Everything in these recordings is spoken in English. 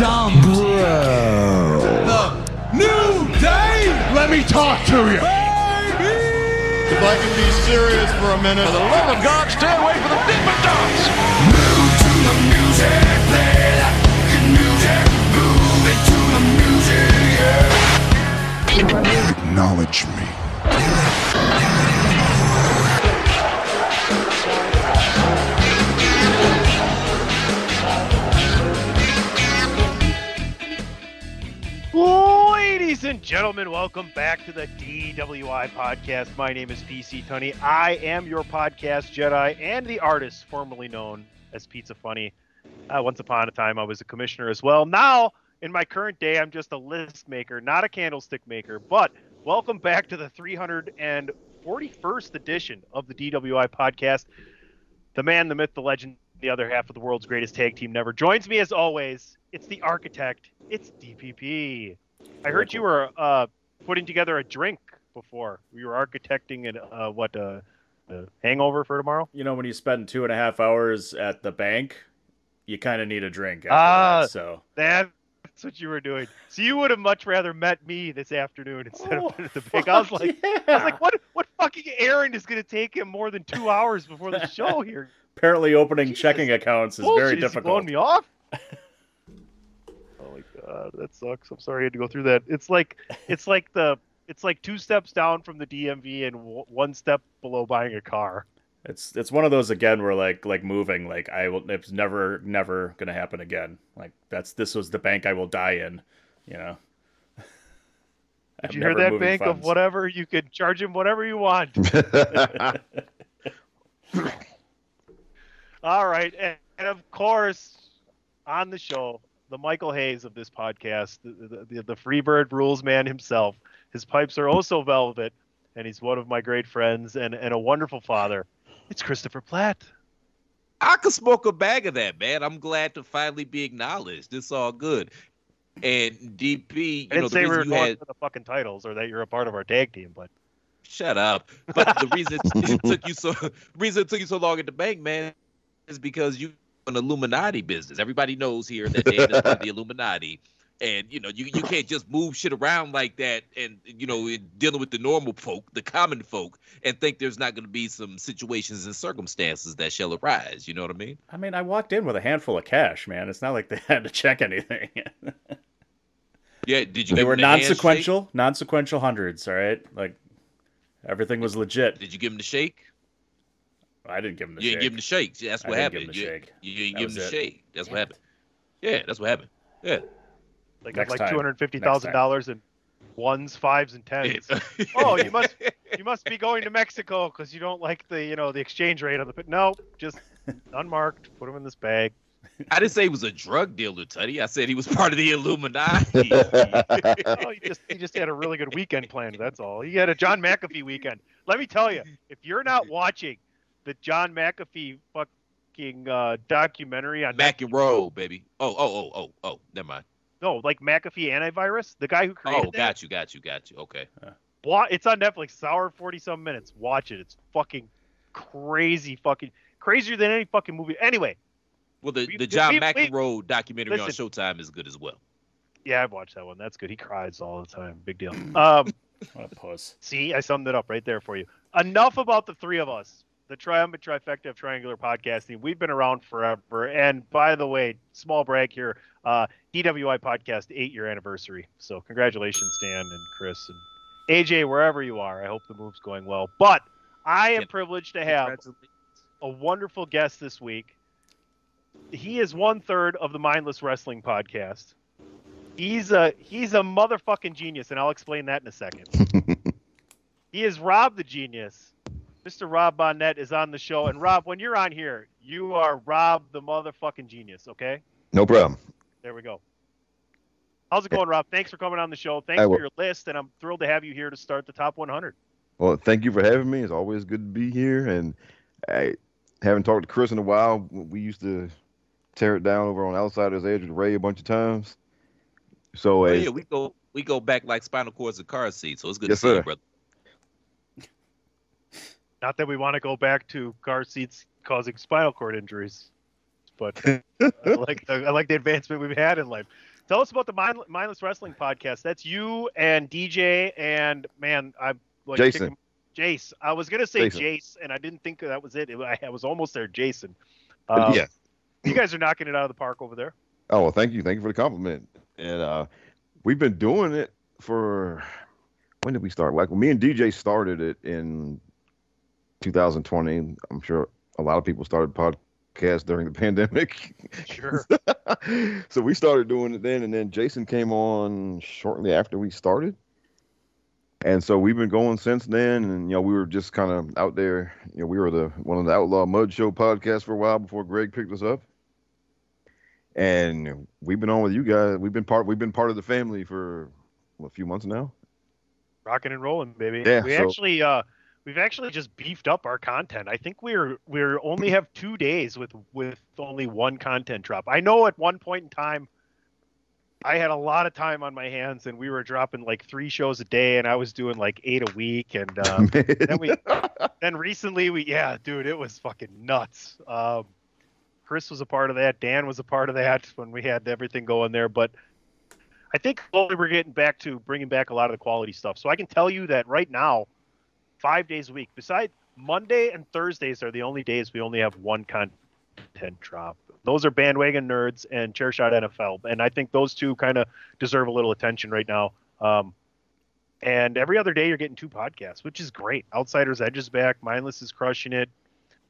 dumb. Bro. The new day. Let me talk to you. Baby. If I can be serious for a minute. For the love of God, stay away from the Dippin' Dots. Move to the music, play that fucking music. Move it to the music, yeah. Acknowledge me. And gentlemen, welcome back to the DWI podcast. My name is PC Tunney. I am your podcast Jedi and the artist formerly known as Pizza Funny. Uh, once upon a time, I was a commissioner as well. Now, in my current day, I'm just a list maker, not a candlestick maker. But welcome back to the 341st edition of the DWI podcast. The man, the myth, the legend, the other half of the world's greatest tag team never joins me as always. It's the architect. It's DPP. I heard you were uh, putting together a drink before. We were architecting an uh, what uh, a hangover for tomorrow. you know when you spend two and a half hours at the bank, you kind of need a drink. After Ah. that, so That's what you were doing. So you would have much rather met me this afternoon instead Oh, of at the bank. I was like, I was like, what? What fucking errand is going to take him more than two hours before the show here? apparently opening Jesus. checking accounts is Bullshit, very is he blowing difficult. me off? god, that sucks. I'm sorry I had to go through that. It's like it's like the it's like two steps down from the DMV and w- one step below buying a car. It's it's one of those again where like like moving like I will it's never never gonna happen again. Like that's this was the bank I will die in, you know. Did I'm you hear that moving bank of whatever? You could charge him whatever you want. All right, and, and of course, on the show, the Michael Hayes of this podcast, the, the, the Freebird rules man himself. His pipes are oh also velvet, and he's one of my great friends and, and a wonderful father. It's Christopher Platt. I could smoke a bag of that, man. I'm glad to finally be acknowledged. It's all good. And DP, you know, didn't the say we were you had for the fucking titles or that you're a part of our tag team, but shut up. But the reason it took you so reason it took you so long at the bank, man, is because you an Illuminati business. Everybody knows here that Dan is part of the Illuminati. And you know, you, you can't just move shit around like that and you know, dealing with the normal folk, the common folk, and think there's not gonna be some situations and circumstances that shall arise. You know what I mean? I mean, I walked in with a handful of cash, man. It's not like they had to check anything. Yeah, did you they give were him the handshake? non-sequential, non-sequential hundreds. All right, like everything was legit. Did you give him the shake? I didn't give him the you shake. didn't give him the shake. See, That's I what didn't give happened. him the you, shake. you didn't That give him the it. shake. That's what happened. Yeah, that's what happened. Yeah. like Next like time. two hundred fifty thousand dollars in ones, fives, and tens. oh, you must you must be going to Mexico because you don't like the you know the exchange rate on the. No, just unmarked. Put them in this bag. I didn't say he was a drug dealer, Tuddy. I said he was part of the Illuminati. Oh, he just he just had a really good weekend planned. That's all. He had a John McAfee weekend. Let me tell you, if you're not watching the John McAfee fucking uh, documentary on Mac and roll, baby. Oh, oh, oh, oh, oh. Never mind. no, like McAfee antivirus, the guy who created Oh, that, got you, got you, got you. Okay. Wa- it's on Netflix. It's an hour forty some minutes. Watch it. It's fucking crazy, fucking crazier than any fucking movie. Anyway, Well, the, the John we- we- McEnroe documentary listen. on Showtime is good as well. yeah, I've watched that one. That's good. He cries all the time. Big deal. Um, What a puss. see, I summed it up right there for you. Enough about the three of us. The triumphant trifecta of triangular podcasting. We've been around forever. And by the way, small brag here. Uh, DWI podcast eight year anniversary. So congratulations, Dan and Chris and AJ, wherever you are. I hope the move's going well. But I am Yeah. privileged to have a wonderful guest this week. He is one third of the Mindless Wrestling podcast. He's a he's a motherfucking genius, and I'll explain that in a second. he is Rob the genius, Mr. Rob Bonnet is on the show. And Rob, when you're on here, you are Rob the motherfucking genius, okay? No problem. There we go. How's it going, Rob? Thanks for coming on the show. Thanks I for will- your list, and I'm thrilled to have you here to start the top 100. Well, thank you for having me. It's always good to be here. And I haven't talked to Chris in a while. We used to tear it down over on Outsiders Edge with Ray a bunch of times. So, Oh, uh, yeah, we go we go back like spinal cords and car seats, so it's good Yes, to see sir. you, brother. Not that we want to go back to car seats causing spinal cord injuries, but I like the, I like the advancement we've had in life. Tell us about the Mind, Mindless Wrestling podcast. That's you and DJ and man, I'm like Jason. kicking- Jace. I was gonna say Jason. Jace, and I didn't think that was it. It- I was almost there, Jason. Um, yeah. you guys are knocking it out of the park over there. Oh, well, thank you. Thank you for the compliment. And uh, we've been doing it for when did we start? Like, me and DJ started it in 2020. I'm sure a lot of people started podcasts during the pandemic. Sure. so we started doing it then, and then Jason came on shortly after we started. And so we've been going since then, and you know we were just kind of out there. You know, we were the one of the Outlaw Mud Show podcasts for a while before Greg picked us up and we've been on with you guys. We've been part. We've been part of the family for what, a few months now. rocking and rolling, baby. Yeah, we so- actually uh we've actually just beefed up our content. I think we're we're only have two days with with only one content drop. I know at one point in time I had a lot of time on my hands and we were dropping like three shows a day and I was doing like eight a week and um, then we then recently we yeah, dude, it was fucking nuts. Um Chris was a part of that. Dan was a part of that when we had everything going there. But I think slowly we're getting back to bringing back a lot of the quality stuff. So I can tell you that right now, five days a week, besides Monday and Thursdays are the only days we only have one content drop. Those are bandwagon nerds and chairshot NFL, and I think those two kind of deserve a little attention right now. Um, and every other day you're getting two podcasts, which is great. Outsiders Edge is back. Mindless is crushing it.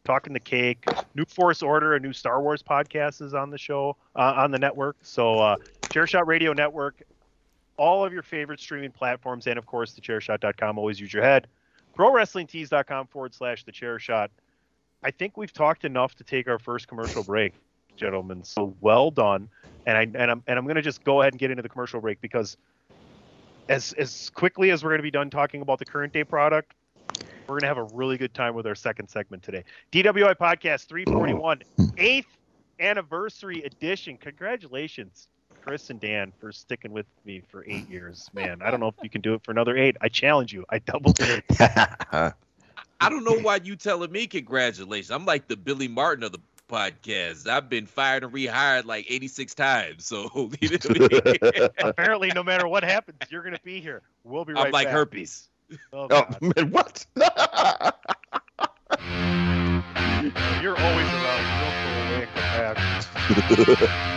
Talking the cake. New Force Order, a new Star Wars podcast is on the show uh, on the network. So uh, Chairshot Radio Network, all of your favorite streaming platforms, and of course thechairshot.com. Always use your head. ProWrestlingTees.com forward slash the chair shot. I think we've talked enough to take our first commercial break, gentlemen. So well done. And I and I'm and I'm gonna just go ahead and get into the commercial break because as as quickly as we're gonna be done talking about the current day product, we're gonna have a really good time with our second segment today. DWI Podcast 341, eighth anniversary edition. Congratulations, Chris and Dan, for sticking with me for eight years. Man, I don't know if you can do it for another eight. I challenge you. I double it. I don't know why you telling me congratulations. I'm like the Billy Martin of the podcast. I've been fired and rehired like 86 times. So you know what I mean? Apparently, no matter what happens, you're gonna be here. We'll be right I'm like back. herpes. Oh, oh man, what? You're always around. You'll go away and come back.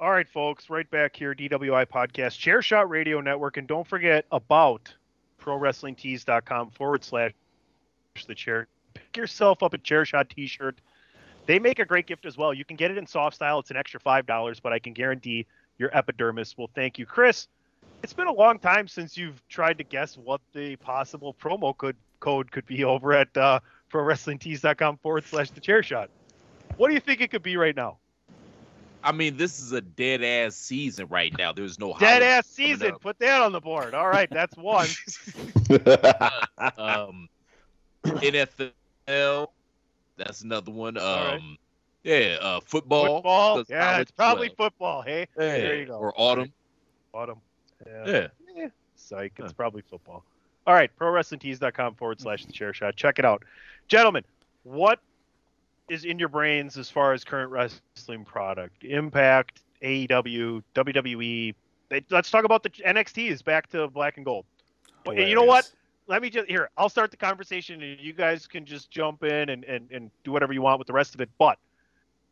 All right, folks, right back here, DWI Podcast, Chairshot Radio Network, and don't forget about ProWrestlingTees.com forward slash the chair. Pick yourself up a Chairshot T-shirt. They make a great gift as well. You can get it in soft style. It's an extra five dollars, but I can guarantee your epidermis will thank you, Chris. It's been a long time since you've tried to guess what the possible promo could code could be over at uh, ProWrestlingTees.com forward slash the chair shot. What do you think it could be right now? I mean, this is a dead ass season right now. There's no Dead ass season. Put that on the board. All right, that's one. um, NFL. That's another one. Um, right. yeah, uh, football. football. Yeah, college it's probably as well. football. Hey, Yeah, there you go. Or autumn. Autumn. Yeah. Yeah. Eh, psych. It's Huh. probably football. All right, prowrestlingtees.com forward slash the chair shot. Check it out. Gentlemen, what is in your brains as far as current wrestling product? Impact, AEW, WWE. Let's talk about the NXT is back to black and gold. And you know what? Let me just here. I'll start the conversation, and you guys can just jump in and, and, and do whatever you want with the rest of it. But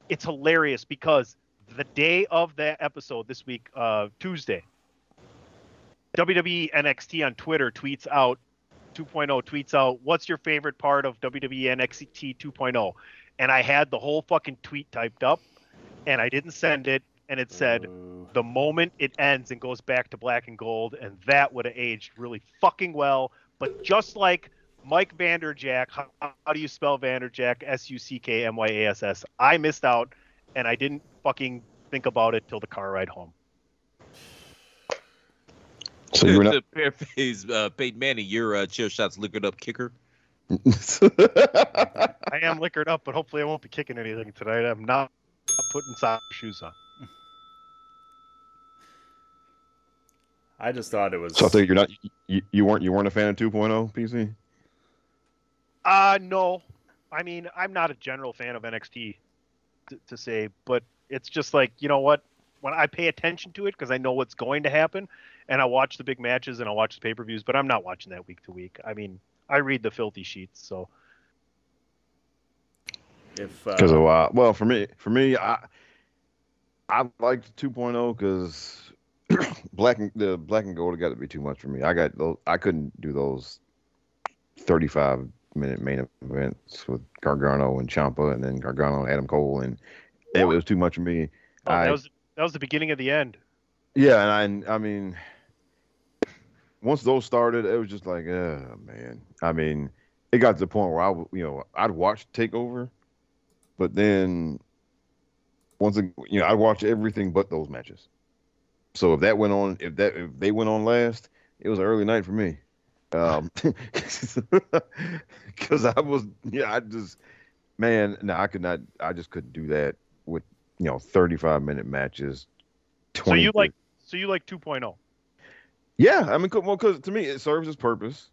it's hilarious because the day of that episode this week, uh, Tuesday, WWE NXT on Twitter tweets out 2.0 tweets out, "What's your favorite part of WWE NXT 2.0?" And I had the whole fucking tweet typed up, and I didn't send it, and it said, Ooh. the moment it ends and goes back to black and gold, and that would have aged really fucking well. But just like Mike Vanderjagt, how, how do you spell Vanderjagt? S U C K M Y A S S. I missed out, and I didn't fucking think about it till the car ride home. So you're not. to paraphrase uh, Peyton Manning, your uh, chair shots liquored up kicker. I am liquored up, but hopefully I won't be kicking anything tonight. I'm not putting soccer shoes on. I just thought it was. so I think you're not. You, you weren't. You weren't a fan of 2.0 PC. Uh no. I mean, I'm not a general fan of NXT to, to say, but it's just like, you know what? When I pay attention to it because I know what's going to happen and I watch the big matches and I watch the pay-per-views, but I'm not watching that week to week. I mean, I read the filthy sheets, so if Because uh, of uh, well, for me, for me, I I liked 2.0 because black and the black and gold got to be too much for me. I got those. I couldn't do those 35 minute main events with Gargano and Ciampa, and then Gargano and Adam Cole, and it was too much for me. oh, I- that was that was the beginning of the end. Yeah, and I, I mean, once those started, it was just like, oh man. I mean, it got to the point where I, would- you know, I'd watch Takeover, but then once, it, you know, I'd watch everything but those matches. So if that went on, if that if they went on last, it was an early night for me. Um, because I was, yeah, I just, man, no, I could not, I just couldn't do that with, you know, 35 minute matches. So you like so you like oh. 2.0. yeah, I mean, well, because to me, it serves its purpose.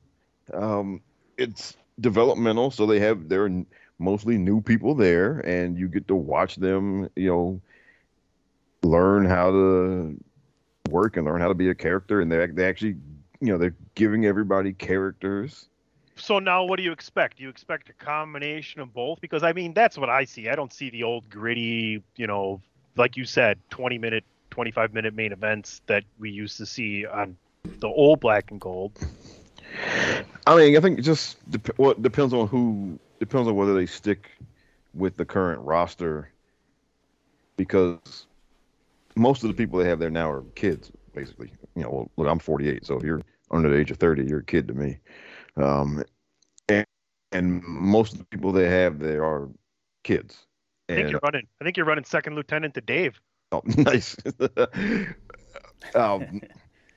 Um, it's developmental, so they have they're mostly new people there, and you get to watch them, you know, learn how to work and learn how to be a character, and they they actually, you know, they're giving everybody characters. So now what do you expect? Do you expect a combination of both? Because I mean, that's what I see. I don't see the old gritty, you know, like you said, 20 minute, 25 minute main events that we used to see on the old black and gold. I mean, I think it just dep- well, depends on who depends on whether they stick with the current roster because most of the people they have there now are kids, basically. You know, well, look, I'm 48, so if you're under the age of 30, you're a kid to me. Um, and and most of the people they have there are kids. I think you're running. I think you're running second lieutenant to Dave. Oh, nice. um,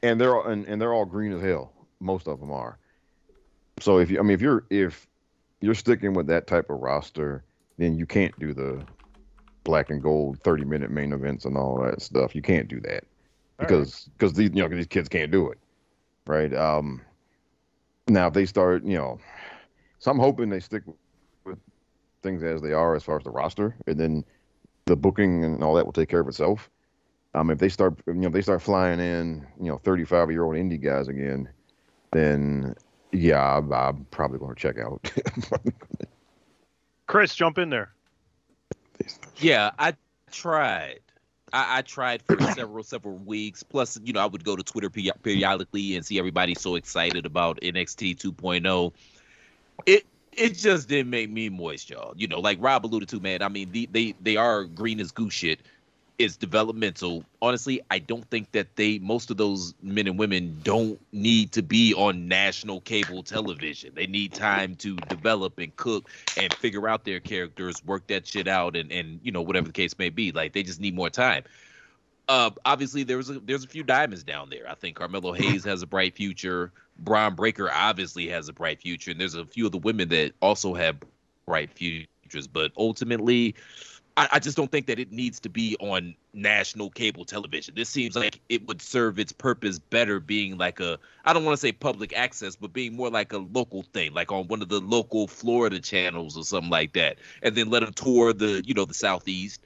and they're all, and, and they're all green as hell. Most of them are. So if you, I mean, if you're if you're sticking with that type of roster, then you can't do the black and gold 30 minute main events and all that stuff. You can't do that All right. because because these you know these kids can't do it, right? Um, now if they start, you know, so I'm hoping they stick with things as they are as far as the roster, and then the booking and all that will take care of itself. Um, if they start, you know, if they start flying in, you know, 35 year old indie guys again, then yeah, I'm, I'm probably going to check out. Chris, jump in there. Yeah, I tried. I, I tried for several several weeks. Plus, you know, I would go to Twitter peri- periodically and see everybody so excited about NXT 2.0. It it just didn't make me moist, y'all. You know, like Rob alluded to, man. I mean, the, they they are green as goose shit. It's developmental. Honestly, I don't think that they most of those men and women don't need to be on national cable television. They need time to develop and cook and figure out their characters, work that shit out, and and you know whatever the case may be. Like they just need more time. Uh, obviously there's a there's a few diamonds down there. I think Carmelo Hayes has a bright future. Bron Breakker obviously has a bright future, and there's a few of the women that also have bright futures. But ultimately, I, I just don't think that it needs to be on national cable television. This seems like it would serve its purpose better being like a I don't want to say public access, but being more like a local thing, like on one of the local Florida channels or something like that, and then let them tour the you know the southeast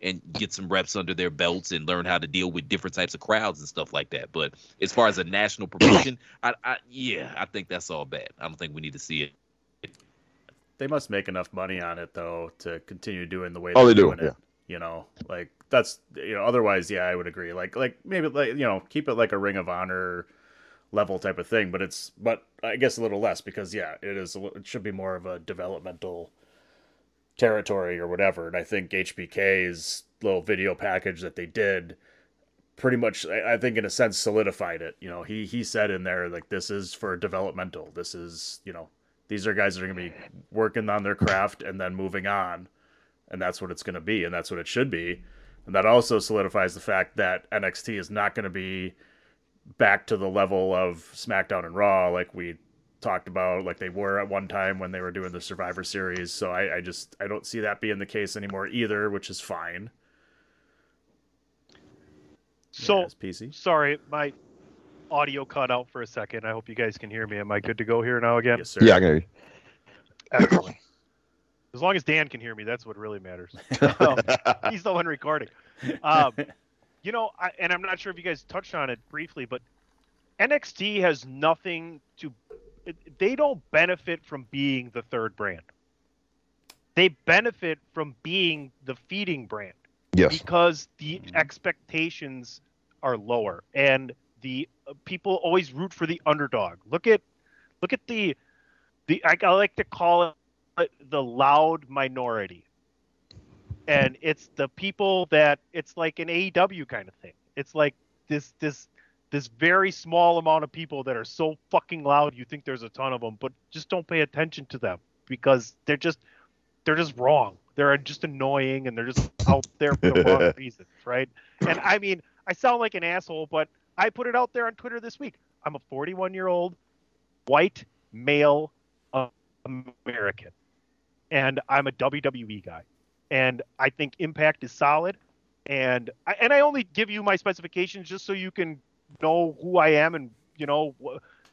and get some reps under their belts and learn how to deal with different types of crowds and stuff like that. But as far as a national promotion, I, I yeah, I think that's all bad. I don't think we need to see it. They must make enough money on it though to continue doing the way Oh, they're they do, doing it. You know, like that's you know. Otherwise, yeah, I would agree. Like like maybe like you know keep it like a Ring of Honor level type of thing, but it's but I guess a little less because yeah, it is. It should be more of a developmental territory or whatever. And I think HBK's little video package that they did pretty much I I think in a sense solidified it. You know, he he said in there like this is for developmental. This is, you know, these are guys that are going to be working on their craft and then moving on. And that's what it's going to be and that's what it should be. And that also solidifies the fact that NXT is not going to be back to the level of SmackDown and Raw like we talked about like they were at one time when they were doing the Survivor series. So I, I just I don't see that being the case anymore either, which is fine. So PC. sorry, my audio cut out for a second. I hope you guys can hear me. Am I good to go here now again? Yes, sir. Yeah, I can hear you. Excellent. As long as Dan can hear me, that's what really matters. Um, he's the one recording. Um, you know, I, and I'm not sure if you guys touched on it briefly, but NXT has nothing to. They don't benefit from being the third brand. They benefit from being the feeding brand Yes. because the expectations are lower and the uh, people always root for the underdog. Look at look at the the I, I like to call it the loud minority. And it's the people that it's like an AEW kind of thing. It's like this this this very small amount of people that are so fucking loud you think there's a ton of them, but just don't pay attention to them because they're just they're just wrong. They're just annoying and they're just out there for the wrong reasons, right? And I mean, I sound like an asshole, but I put it out there on Twitter this week. I'm a 41 year old white male American, and I'm a WWE guy, and I think Impact is solid, and I, and I only give you my specifications just so you can know who I am and you know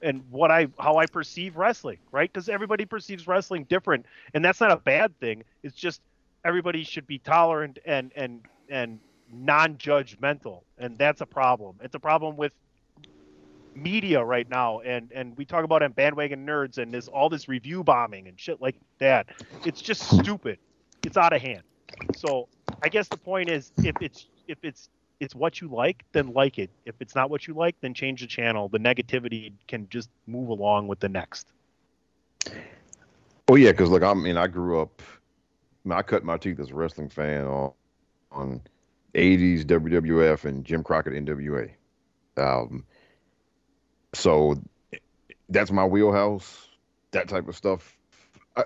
and what I how I perceive wrestling, right? Because everybody perceives wrestling different, and that's not a bad thing. It's just everybody should be tolerant and and and non-judgmental, and that's a problem. It's a problem with media right now, and and we talk about it bandwagon nerds and this all this review bombing and shit like that. It's just stupid. It's out of hand. So I guess the point is, if it's if it's it's what you like, then like it. If it's not what you like, then change the channel. The negativity can just move along with the next. Oh yeah, because look, I mean, I grew up. I cut my teeth as a wrestling fan on on '80s WWF and Jim Crockett NWA. Um, so that's my wheelhouse. That type of stuff. I,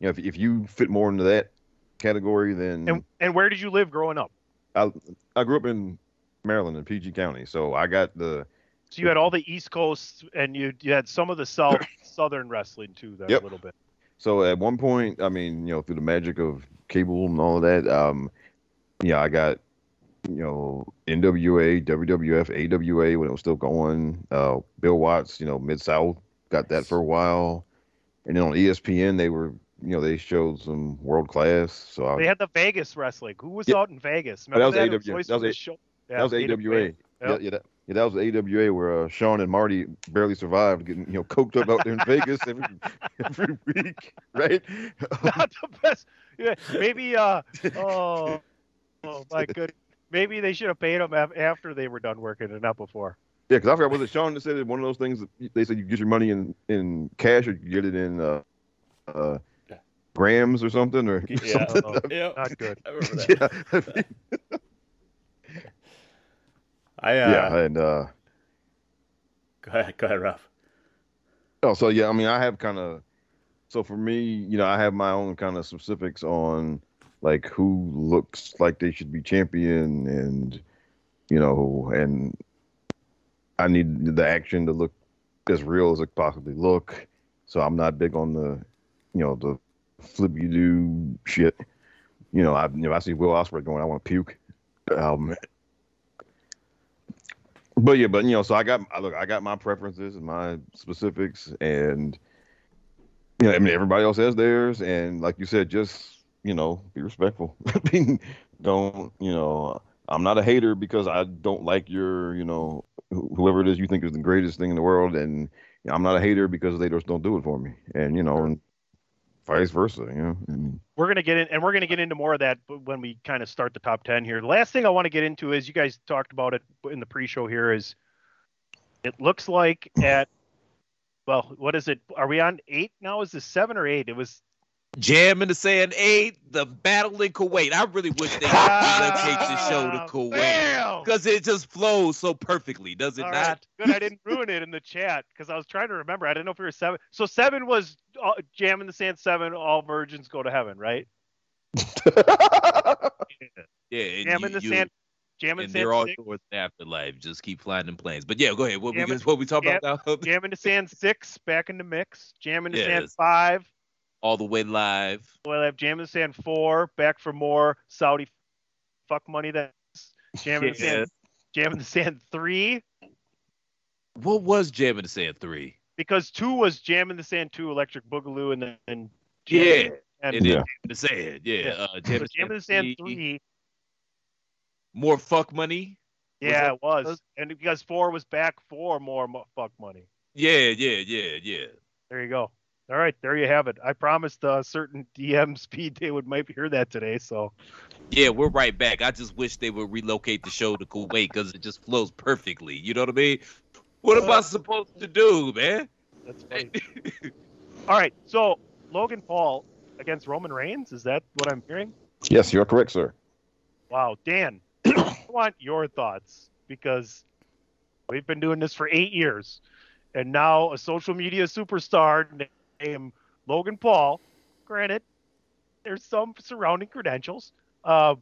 you know, if if you fit more into that category, then And and where did you live growing up? I I grew up in Maryland in PG County, so I got the So you had all the East Coast, and you you had some of the South Southern wrestling too. Then Yep. a little bit. So at one point, I mean, you know, through the magic of cable and all of that, um, yeah, I got, you know, NWA, WWF, AWA when it was still going. Uh, Bill Watts, you know, Mid South, got that for a while, and then on ESPN they were, you know, they showed some world class. So I, They had the Vegas wrestling. Who was Yeah. out in Vegas? that was Remember AWA. That was A- show- that was yeah, AWA. Yeah, yeah, that, yeah, that was AWA where uh, Shawn and Marty barely survived, getting you know coked up out there in Vegas every every week, right? Not the best. Yeah, maybe. Uh, oh, oh my good. Maybe they should have paid them after they were done working and not before. Yeah, because I forgot was it Shawn that said it one of those things that they said you get your money in in cash or you get it in uh, uh, grams or something or Yeah. something. Yeah, Not good. I remember that. yeah, I uh, yeah, and uh, Go ahead, go ahead, Ralph. oh, so yeah, I mean, I have kind of, so for me, you know, I have my own kind of specifics on like who looks like they should be champion and you know, and I need the action to look as real as it possibly look. So I'm not big on the, you know, the flip you do shit. You know, I you know I see Will Ospreay going, I want to puke. Um, but yeah, but you know, so I got look, I got my preferences and my specifics, and you know, I mean, everybody else has theirs, and like you said, just you know, be respectful. Don't, you know, I'm not a hater because I don't like your, you know, whoever it is you think is the greatest thing in the world, and I'm not a hater because they just don't do it for me, and you know, and vice versa. You know, and we're gonna get in, and we're gonna get into more of that when we kind of start the top ten here. The last thing I want to get into is you guys talked about it in the pre-show here. Is it looks like at well, what is it? Are we on eight now? Is this seven or eight? It was Jam in the Sand 8, the battle in Kuwait. I really wish they could relocate the show to Kuwait. Because it just flows so perfectly, does it All not? right, good. I didn't ruin it in the chat because I was trying to remember. I didn't know if we were seven. So seven was uh, Jam in the Sand. Seven, all virgins go to heaven, right? Yeah, and Jam you, in the you- Sand. Jam in and the Sand. they're all six, yours in afterlife. Just keep flying them planes. But yeah, go ahead. What Jam we in- what we talking about now? Jam in the Sand six back in the mix. Jam in the Sand five. All the way live. Well, I have Jam in the Sand four, back for more Saudi fuck money. That's Jam in the Sand. Jam in the Sand three, What was Jam in the Sand three? because two was Jam in the Sand two, Electric Boogaloo, and then and Yeah, and and then Yeah. Jam in the Sand. Yeah, Yeah. Uh, Jam, so in the Jam in the Sand Sand three. More fuck money. Yeah, that it was, was? and because four was back for more mo- fuck money. Yeah, yeah, yeah, yeah. There you go. All right, there you have it. I promised uh, certain DM speed they would might hear that today. So Yeah, we're right back. I just wish they would relocate the show to Kuwait because it just flows perfectly. You know what I mean? What am I supposed to do, man? that's funny. All right, so Logan Paul against Roman Reigns. Is that what I'm hearing? yes, you're correct, sir. Wow, Dan, I want your thoughts because we've been doing this for eight years, and now a social media superstar named Logan Paul. Granted, there's some surrounding credentials. Uh,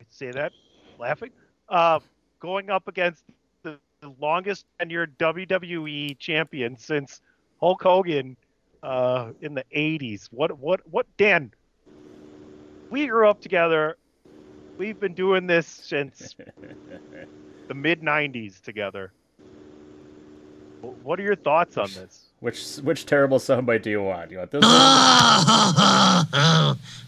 I'd say that laughing. Uh, going up against the, the longest tenured WWE champion since Hulk Hogan uh, in the 80s. What what what Dan? We grew up together. We've been doing this since the mid 90s together. What are your thoughts on this? Which which terrible soundbite do you want? You want this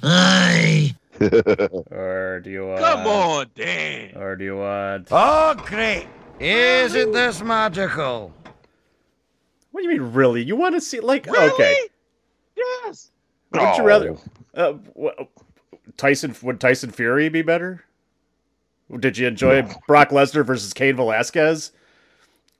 Aye. one? or do you want? Come on, Dan. Or do you want? Oh, great. Isn't this magical? What do you mean, really? You want to see like? Really? Okay. Yes. Would you rather? Uh, wha- Tyson would Tyson Fury be better? Did you enjoy Brock Lesnar versus Cain Velasquez?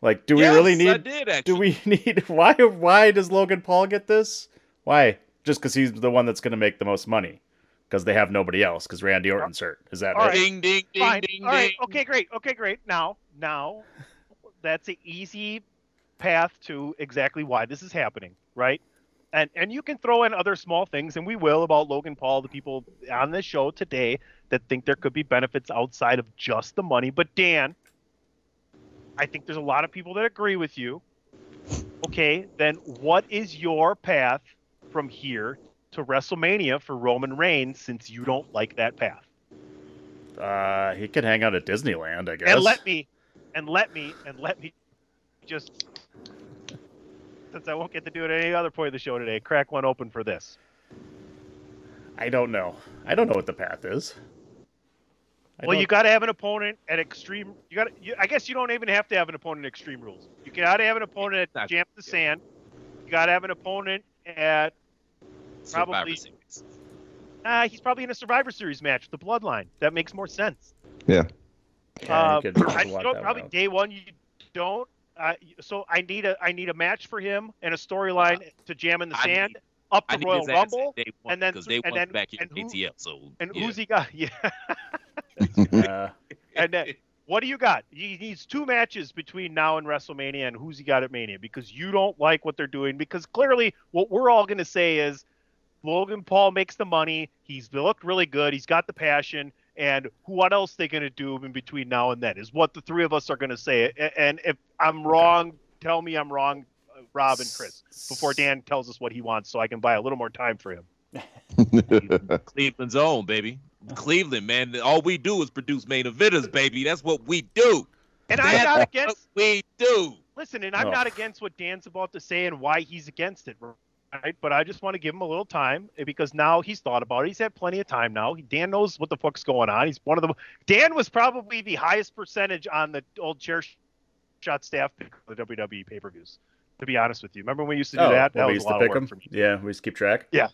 Like, do we Yes, really I need? did actually. Do we need? Why? Why does Logan Paul get this? Why? Just because he's the one that's going to make the most money? Because they have nobody else? Because Randy Orton's hurt? Is that All right. Ding, ding, ding, Fine. ding, All right. ding. Okay, great. Okay, great. Now, now, that's an easy path to exactly why this is happening, right? And and you can throw in other small things, and we will about Logan Paul, the people on this show today that think there could be benefits outside of just the money. But Dan, I think there's a lot of people that agree with you. Okay, then what is your path from here to WrestleMania for Roman Reigns since you don't like that path? Uh, he could hang out at Disneyland, I guess. and let me and let me and let me just since I won't get to do it at any other point of the show today, crack one open for this. I don't know. I don't know what the path is. I well, you don't- got to have an opponent at Extreme. You got. You, I guess you don't even have to have an opponent at Extreme Rules. You got to have an opponent at Not- Jam the Sand. You got to have an opponent at. Probably- Series. Uh, he's probably in a Survivor Series match with the Bloodline. That makes more sense. Yeah, Uh, you I block don't, probably out. day one you don't. Uh, so I need a I need a match for him and a storyline to jam in the I sand need- up I to Royal Rumble. day one and then- because they and then- back in and who- ATL. So And yeah. who's he got? Yeah. Uh, and then what do you got? He needs two matches between now and WrestleMania, and who's he got at Mania? Because you don't like what they're doing. Because clearly, what we're all going to say is Logan Paul makes the money. He's looked really good. He's got the passion. And what else they going to do in between now and then is what the three of us are going to say. And if I'm wrong, tell me I'm wrong, uh, Rob and Chris, before Dan tells us what he wants, so I can buy a little more time for him. Cleveland's own, baby. Cleveland, man. All we do is produce main eventers, baby. That's what we do. And I'm That's not what against we do. Listen, and I'm Oh. not against what Dan's about to say and why he's against it, right? but I just want to give him a little time because now he's thought about it. He's had plenty of time now. Dan knows what the fuck's going on. He's one of the Dan was probably the highest percentage on the old chair shot staff pick for the WWE pay per views. To be honest with you, remember when we used to do Oh, that? well, That we was used a to lot of pick them. for me. Yeah, we just keep track. Yeah,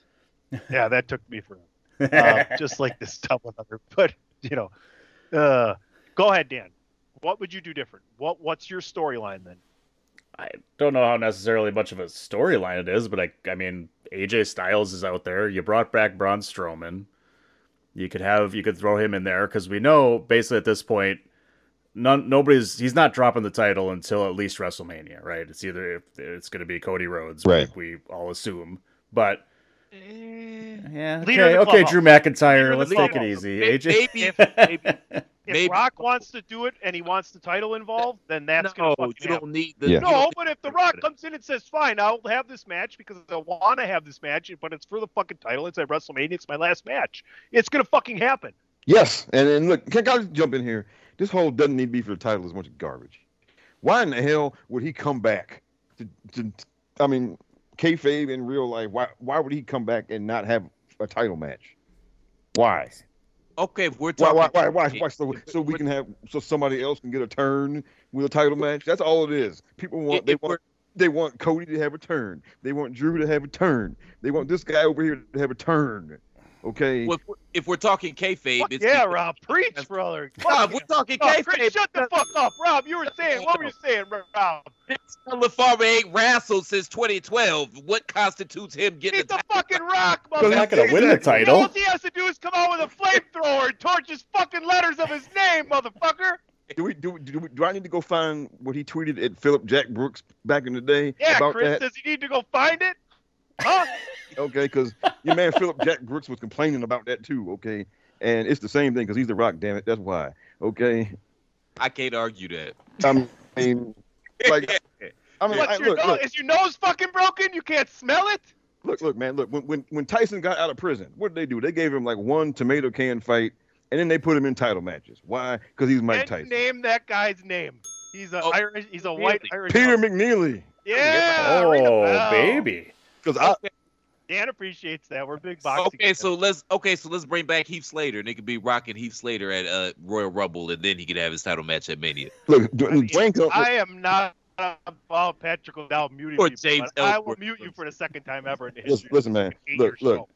yeah, that took me forever. Uh, just like this double number. But you know, uh, go ahead, Dan. What would you do different? What What's your storyline then? I don't know how necessarily much of a storyline it is, but I, I mean, AJ Styles is out there. You brought back Braun Strowman. You could have, you could throw him in there because we know basically at this point, none, nobody's, he's not dropping the title until at least WrestleMania, right? It's either if it's going to be Cody Rhodes, Right. like we all assume, but yeah, Leader okay, of okay. Drew McIntyre, let's take it easy. Maybe, AJ, maybe, maybe If Maybe- Rock wants to do it and he wants the title involved, then that's no, gonna you don't need the. Yeah. No, but if The the Rock comes in and says, "Fine, I'll have this match because I want to have this match, but it's for the fucking title. It's at WrestleMania. It's my last match. It's gonna fucking happen." Yes, and and look, can I just jump in here? This whole doesn't need to be for the title is a bunch of garbage. Why in the hell would he come back? To, to, I mean, kayfabe in real life. Why why would he come back and not have a title match? Why? Okay, if we're talking. why why why, why so so we can have so somebody else can get a turn with a title match? That's all it is. People want they want they want Cody to have a turn. They want Drew to have a turn. They want this guy over here to have a turn. Okay. Well, if we're, talking kayfabe, Fuck it's yeah, because- Rob, preach, brother. Rob, we're talking Oh, kayfabe. Chris, shut the fuck up, Rob. You were saying what were you saying, Rob? Stellar Farmer ain't wrestled since 2012. What constitutes him getting He's the the fucking Rock, He's he's motherfucker. not going to win the title. All he has to do is come out with a flamethrower and torch his fucking letters of his name, motherfucker. Do we do, do we, do I need to go find what he tweeted at Philip Jack Brooks back in the day Yeah, about Chris, that? does he need to go find it? Huh? Okay, because your man Philip Jack Brooks was complaining about that too. Okay, and it's the same thing because he's the Rock. Damn it, that's why. Okay, I can't argue that. I mean, like, I mean, I, your look, nose? look, Is your nose fucking broken? You can't smell it? look, look, man, look. When, when when Tyson got out of prison, what did they do? They gave him like one tomato can fight, and then they put him in title matches. Why? Because he's Mike And Tyson. name that guy's name. He's a Oh, Irish. He's a white? Irish. Peter McNeeley. Yeah. Oh, baby. Because I, Dan appreciates that. We're big boxing. Okay, fans. so let's okay, so let's bring back Heath Slater, and it could be rocking Heath Slater at uh, Royal Rumble, and then he could have his title match at Mania. look, I, mean, Dwayne. Come, I am not. Oh, Patrick will muting mute Or you. James but I will mute you for the second time ever in the Listen- history. listen, man. of this Look, eight-year look.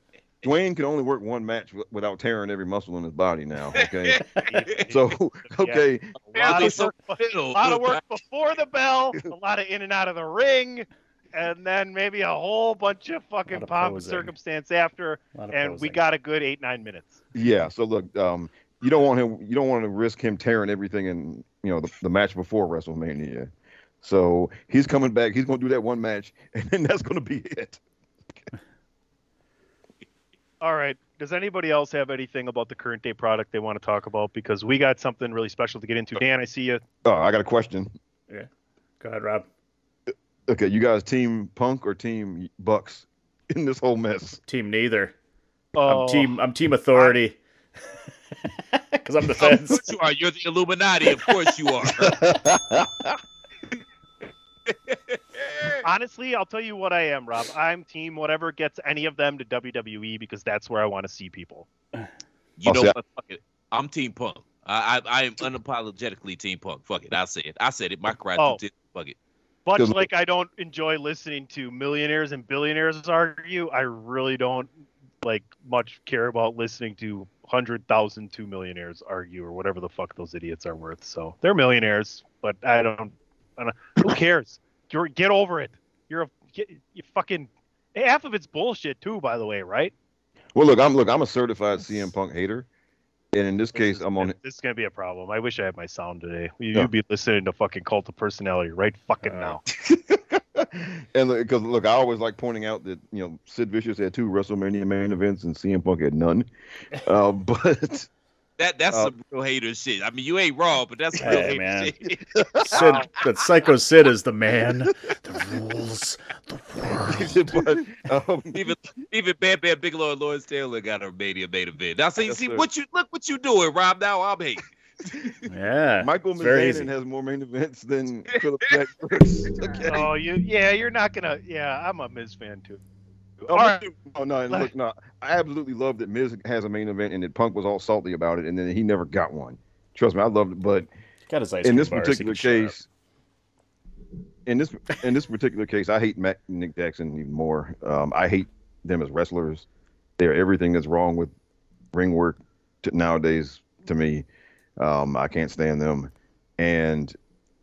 Dwayne can only work one match w- without tearing every muscle in his body now. Okay, so okay, a lot, Apparently of so work, a lot of work before the bell, a lot of in and out of the ring, and then maybe a whole bunch of fucking of pomp and circumstance after, A lot of and we got a good eight nine minutes. yeah. So look, um, you don't want him. You don't want to risk him tearing everything in you know the, the match before WrestleMania. So he's coming back. He's going to do that one match, and then that's going to be it. All right. Does anybody else have anything about the current day product they want to talk about? Because we got something really special to get into. Dan, I see you. Oh, I got a question. Yeah. Go ahead, Rob. Okay, you guys team Punk or team Bucks in this whole mess? Team neither. Oh, I'm team. I'm team authority. Because I'm the Of course you are. You're the Illuminati. Of course you are. Honestly, I'll tell you what I am, Rob. I'm team whatever gets any of them to WWE because that's where I want to see people. You I'll know oh, what? Fuck it. I'm Team Punk. I, I I am unapologetically Team Punk. Fuck it. I said it. I said it. My cry Oh. fuck it. Much Because- like I don't enjoy listening to millionaires and billionaires argue, I really don't like much care about listening to hundred thousand two millionaires argue or whatever the fuck those idiots are worth. So they're millionaires, but I don't. I don't who cares? You're, get over it. You're a get, you fucking half of it's bullshit too. By the way, right? well, look, I'm look, I'm a certified CM Punk hater, and in this case, is, I'm on. This is gonna be a problem. I wish I had my sound today. You, Yeah. You'd be listening to fucking Cult of Personality right fucking Uh, now. and because look, I always like pointing out that you know Sid Vicious had two WrestleMania main events and CM Punk had none. Uh, but That that's Uh, some real hater shit. I mean, you ain't wrong, but that's real Hey, hater man. shit. Sid, but Psycho Sid is the man. The rules, the world. but um, even even Bam Bam Bigelow and Lawrence Taylor got a Mania main event. Now see Yes, see sir. what you look what you doing, Rob. Now I'm hating. Yeah. Michael it's. Mizanin has more main events than Philip Jack Okay. Oh, you yeah, you're not gonna. Yeah, I'm a Miz fan too. Oh, All right. no, no, and look, no, I absolutely love that Miz has a main event and that Punk was all salty about it, and then he never got one. Trust me, I loved it. But Got his ice in this bars, particular can shut up. case, in this in this particular case, I hate Mac, Nick Jackson even more. Um, I hate them as wrestlers. They're everything that's wrong with ring work to, nowadays. To me, um, I can't stand them, and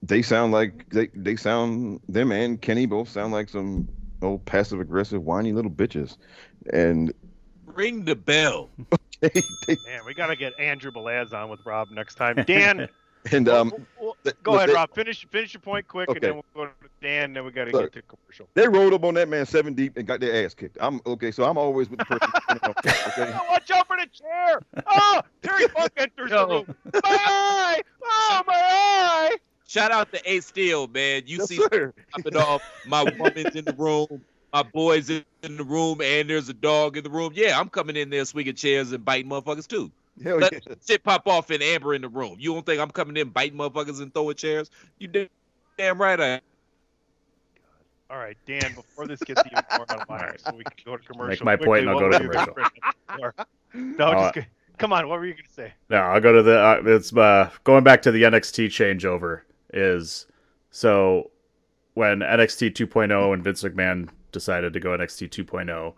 they sound like they they sound them and Kenny both sound like some old passive aggressive whiny little bitches, and Ring the bell. they, they Man, we got to get Andrew Belaz on with Rob next time. Dan, and um. well, well, th- go ahead, they- Rob. Finish finish your point quick, Okay. and then we'll go to Dan. Then we got to Look. get to commercial. They rolled up on that man seven deep and got their ass kicked. I'm okay, so I'm always with the person. you know, okay, Oh, watch out for the chair! Oh, Terry Funk enters the room. My eye! Oh, my eye! Shout out to A Steel, man. You Yes, see sir. popping off. My woman's in the room. My boys in in the room, and there's a dog in the room. Yeah, I'm coming in there swinging chairs and biting motherfuckers too. Hell Let yeah. shit pop off and Amber in the room. You don't think I'm coming in biting motherfuckers and throwing chairs? You damn, damn right I am. All right, Dan. Before this gets even more out of line, so we can go to commercial. Make my point and I'll go to what were you gonna- no, Uh, just come on. What were you going to say? No, I'll go to the. Uh, it's uh, going back to the NXT changeover. Is so when NXT 2.0 and Vince McMahon decided to go NXT 2.0,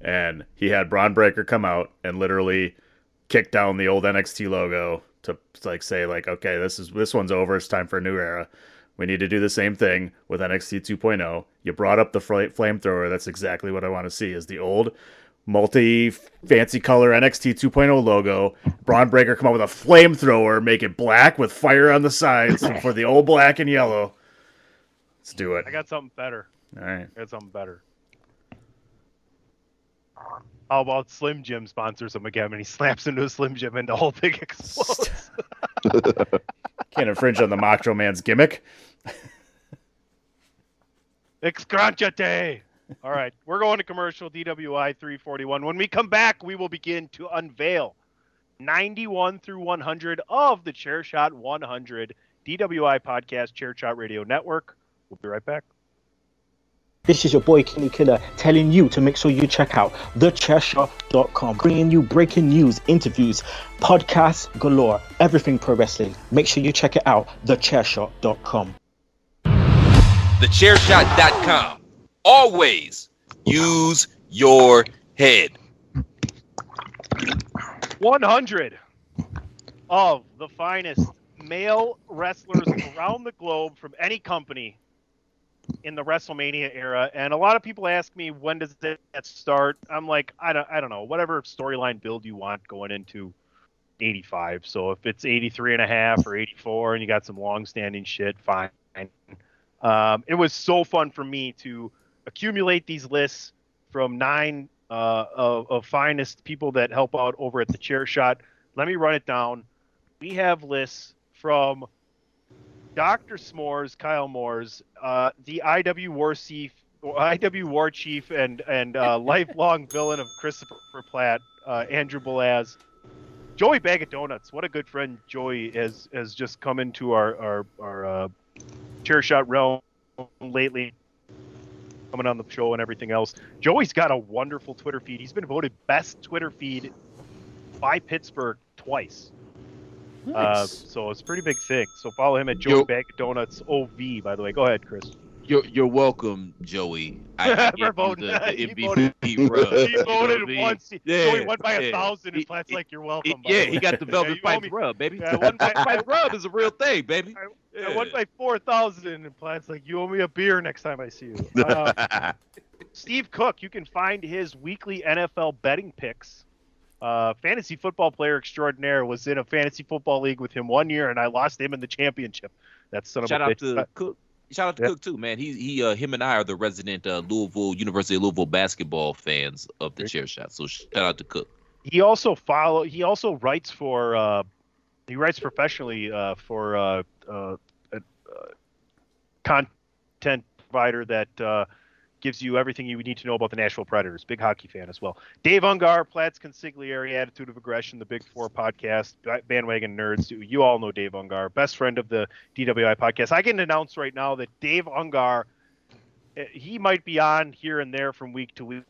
and he had Bron Breakker come out and literally kick down the old NXT logo to like say like, okay, this is this one's over. It's time for a new era. We need to do the same thing with NXT 2.0. You brought up the fl- flamethrower. That's exactly what I want to see. Is the old multi fancy color NXT 2.0 logo. Bron Breakker come out with a flamethrower, make it black with fire on the sides for the old black and yellow. Let's do it. I got something better. All right. I got something better. How about Slim Jim sponsors him again, and he slaps into a Slim Jim, and the whole thing explodes. Can't infringe on the Macho Man's gimmick. Excrunchate. All right, we're going to commercial DWI 341. When we come back, we will begin to unveil 91 through 100 of the Chair Shot 100 DWI podcast Chair Shot Radio Network. We'll be right back. This is your boy Kenny Killer telling you to make sure you check out thechairshot.com, bringing you breaking news, interviews, podcasts galore, everything pro wrestling. Make sure you check it out, thechairshot.com. Thechairshot.com. Always use your head. 100 of the finest male wrestlers around the globe from any company in the WrestleMania era. And a lot of people ask me when does that start? I'm like, I don't I don't know. Whatever storyline build you want going into 85. So if it's 83 and a half or 84 and you got some long-standing shit, fine. Um, it was so fun for me to accumulate these lists from nine uh, of, of finest people that help out over at the chair shot. Let me run it down. We have lists from Dr. S'mores, Kyle Moores, uh, the IW War Chief, IW War Chief, and and uh, lifelong villain of Christopher Platt, uh, Andrew Belaz, Joey Bag of Donuts. What a good friend Joey has has just come into our our our uh, chair shot realm lately coming on the show and everything else. Joey's got a wonderful Twitter feed. He's been voted best Twitter feed by Pittsburgh twice. Uh, so it's a pretty big thing. So follow him at Joey Yo- Bag Donuts OV. By the way, go ahead, Chris. You're, you're welcome, Joey. I, I For you voting. the, He the voted- MVP. He you know voted I mean? once. He, Yeah, Joey won by a yeah. thousand, and He- Platt's he- like, "You're welcome." He- yeah, he got the Velvet you owe Pipe rub, baby. Yeah, The one by- Pipe rub is a real thing, baby. I won by four thousand, and Platt's like, "You owe me a beer next time I see you." Uh, Steve Cook, you can find his weekly NFL betting picks. Uh, fantasy football player extraordinaire was in a fantasy football league with him one year, and I lost him in the championship. That son of Shout a out bitch. to Cook. Shout out to Yeah. Cook too, man. He he uh, him and I are the resident uh, Louisville University of Louisville basketball fans of the chair shot. So shout out to Cook. he also follow. He also writes for. Uh, he writes professionally uh, for uh, uh, a, uh, content provider that uh, gives you everything you need to know about the Nashville Predators. Big hockey fan as well. Dave Ungar, Platts Consigliere, Attitude of Aggression, the Big Four podcast, Bandwagon Nerds. You all know Dave Ungar, best friend of the DWI podcast. I can announce right now that Dave Ungar, eh, he might be on here and there from week to week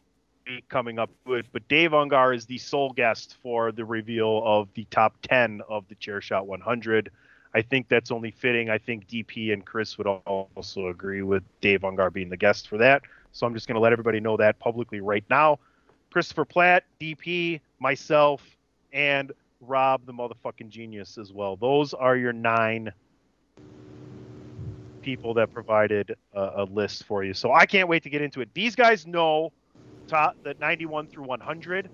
coming up it, but Dave Ungar is the sole guest for the reveal of the top 10 of the Chair Shot 100. I think that's only fitting. I think DP and Chris would also agree with Dave Ungar being the guest for that. So I'm just going to let everybody know that publicly right now. Christopher Platt, DP, myself, and Rob the motherfucking genius as well. Those are your nine people that provided a, a list for you. So I can't wait to get into it. These guys know top the 91 through 100.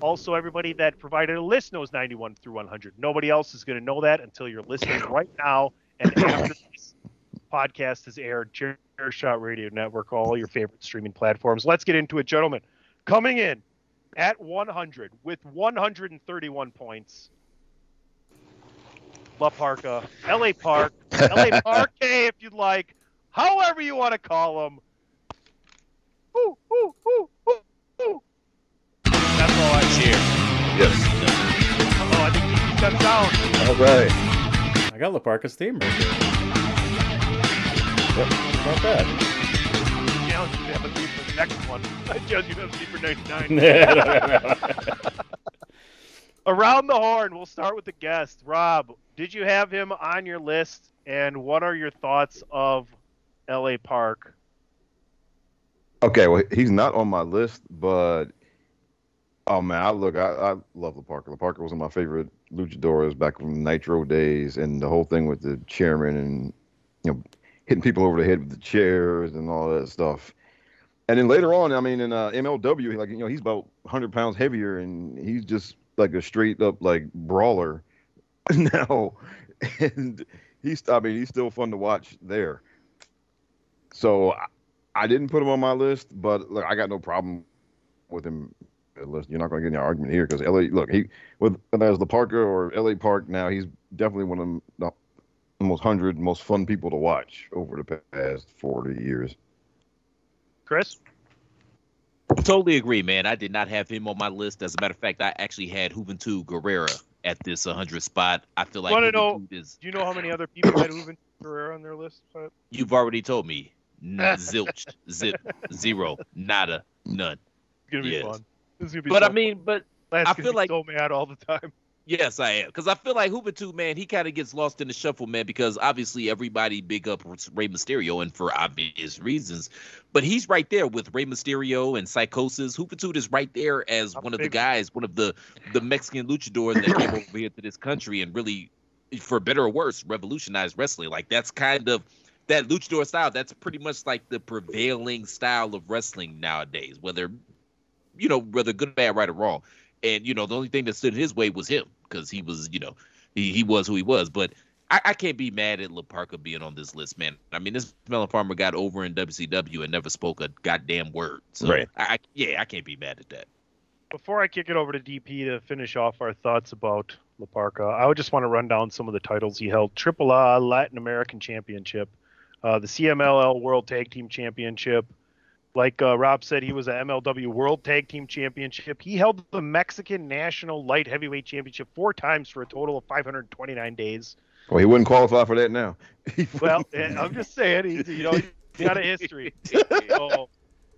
Also, everybody that provided a list knows 91 through 100. Nobody else is going to know that until you're listening right now and after this podcast has aired. Chair Shot Radio Network, all your favorite streaming platforms. Let's get into it, gentlemen. Coming in at 100 with 131 points. La Parka, LA Park, LA Park, if you'd like, however you want to call them. Ooh, ooh, ooh, ooh, ooh. That's all I Cheer. Yes. Oh, I think he stepped down. All right. I got La Parka's theme right here. Yep, not bad. Challenge you to have a theme for the next one. I challenge you have a theme for 99. Around the horn, we'll start with the guest. Rob, did you have him on your list? And what are your thoughts of LA Park? Okay, well, he's not on my list, but oh man, I look, I, I love La Parka. La Parka was one of my favorite luchadors back from Nitro days, and the whole thing with the chairman and you know hitting people over the head with the chairs and all that stuff. And then later on, I mean, in uh, MLW, like you know, he's about 100 pounds heavier, and he's just like a straight up like brawler now, and he's, I mean, he's still fun to watch there. So I, I didn't put him on my list, but look, I got no problem with him. List. You're not going to get any argument here because LA. Look, he with it's the Parker or LA Park now, he's definitely one of the the most hundred most fun people to watch over the past 40 years. Chris? Totally agree, man. I did not have him on my list. As a matter of fact, I actually had Juventud Guerrera at this 100 spot. I feel like Wanna know- is. Do you know how many other people had Uven Guerrero on their list? Uh, You've already told me. N- zilch, zip, zero, nada, none. It's gonna be Yes. fun. This is gonna be But so I mean, but Lance I feel like- so mad all the time. Yes, I am. Because I feel like Juventud, man, he kind of gets lost in the shuffle, man, because obviously everybody big up Rey Mysterio and for obvious reasons. But he's right there with Rey Mysterio and Psicosis. Juventud is right there as I'm one of the guys, one of the, the Mexican luchadors that came over here to this country and really, for better or worse, revolutionized wrestling. Like that's kind of that luchador style. That's pretty much like the prevailing style of wrestling nowadays, whether you know, whether good, or bad, right, or wrong. And you know, the only thing that stood in his way was him because he was, you know, he, he was who he was. But I, I can't be mad at La Parka being on this list, man. I mean, this Melon Farmer got over in WCW and never spoke a goddamn word. So Right. I, I yeah, I can't be mad at that. Before I kick it over to DP to finish off our thoughts about La Parka, I would just want to run down some of the titles he held: Triple A Latin American Championship, uh, the CMLL World Tag Team Championship. Like uh, Rob said, he was a MLW World Tag Team Championship. He held the Mexican National Light Heavyweight Championship four times for a total of 529 days. Well, he wouldn't qualify for that now. Well, I'm just saying, he's you know he's got a history. So,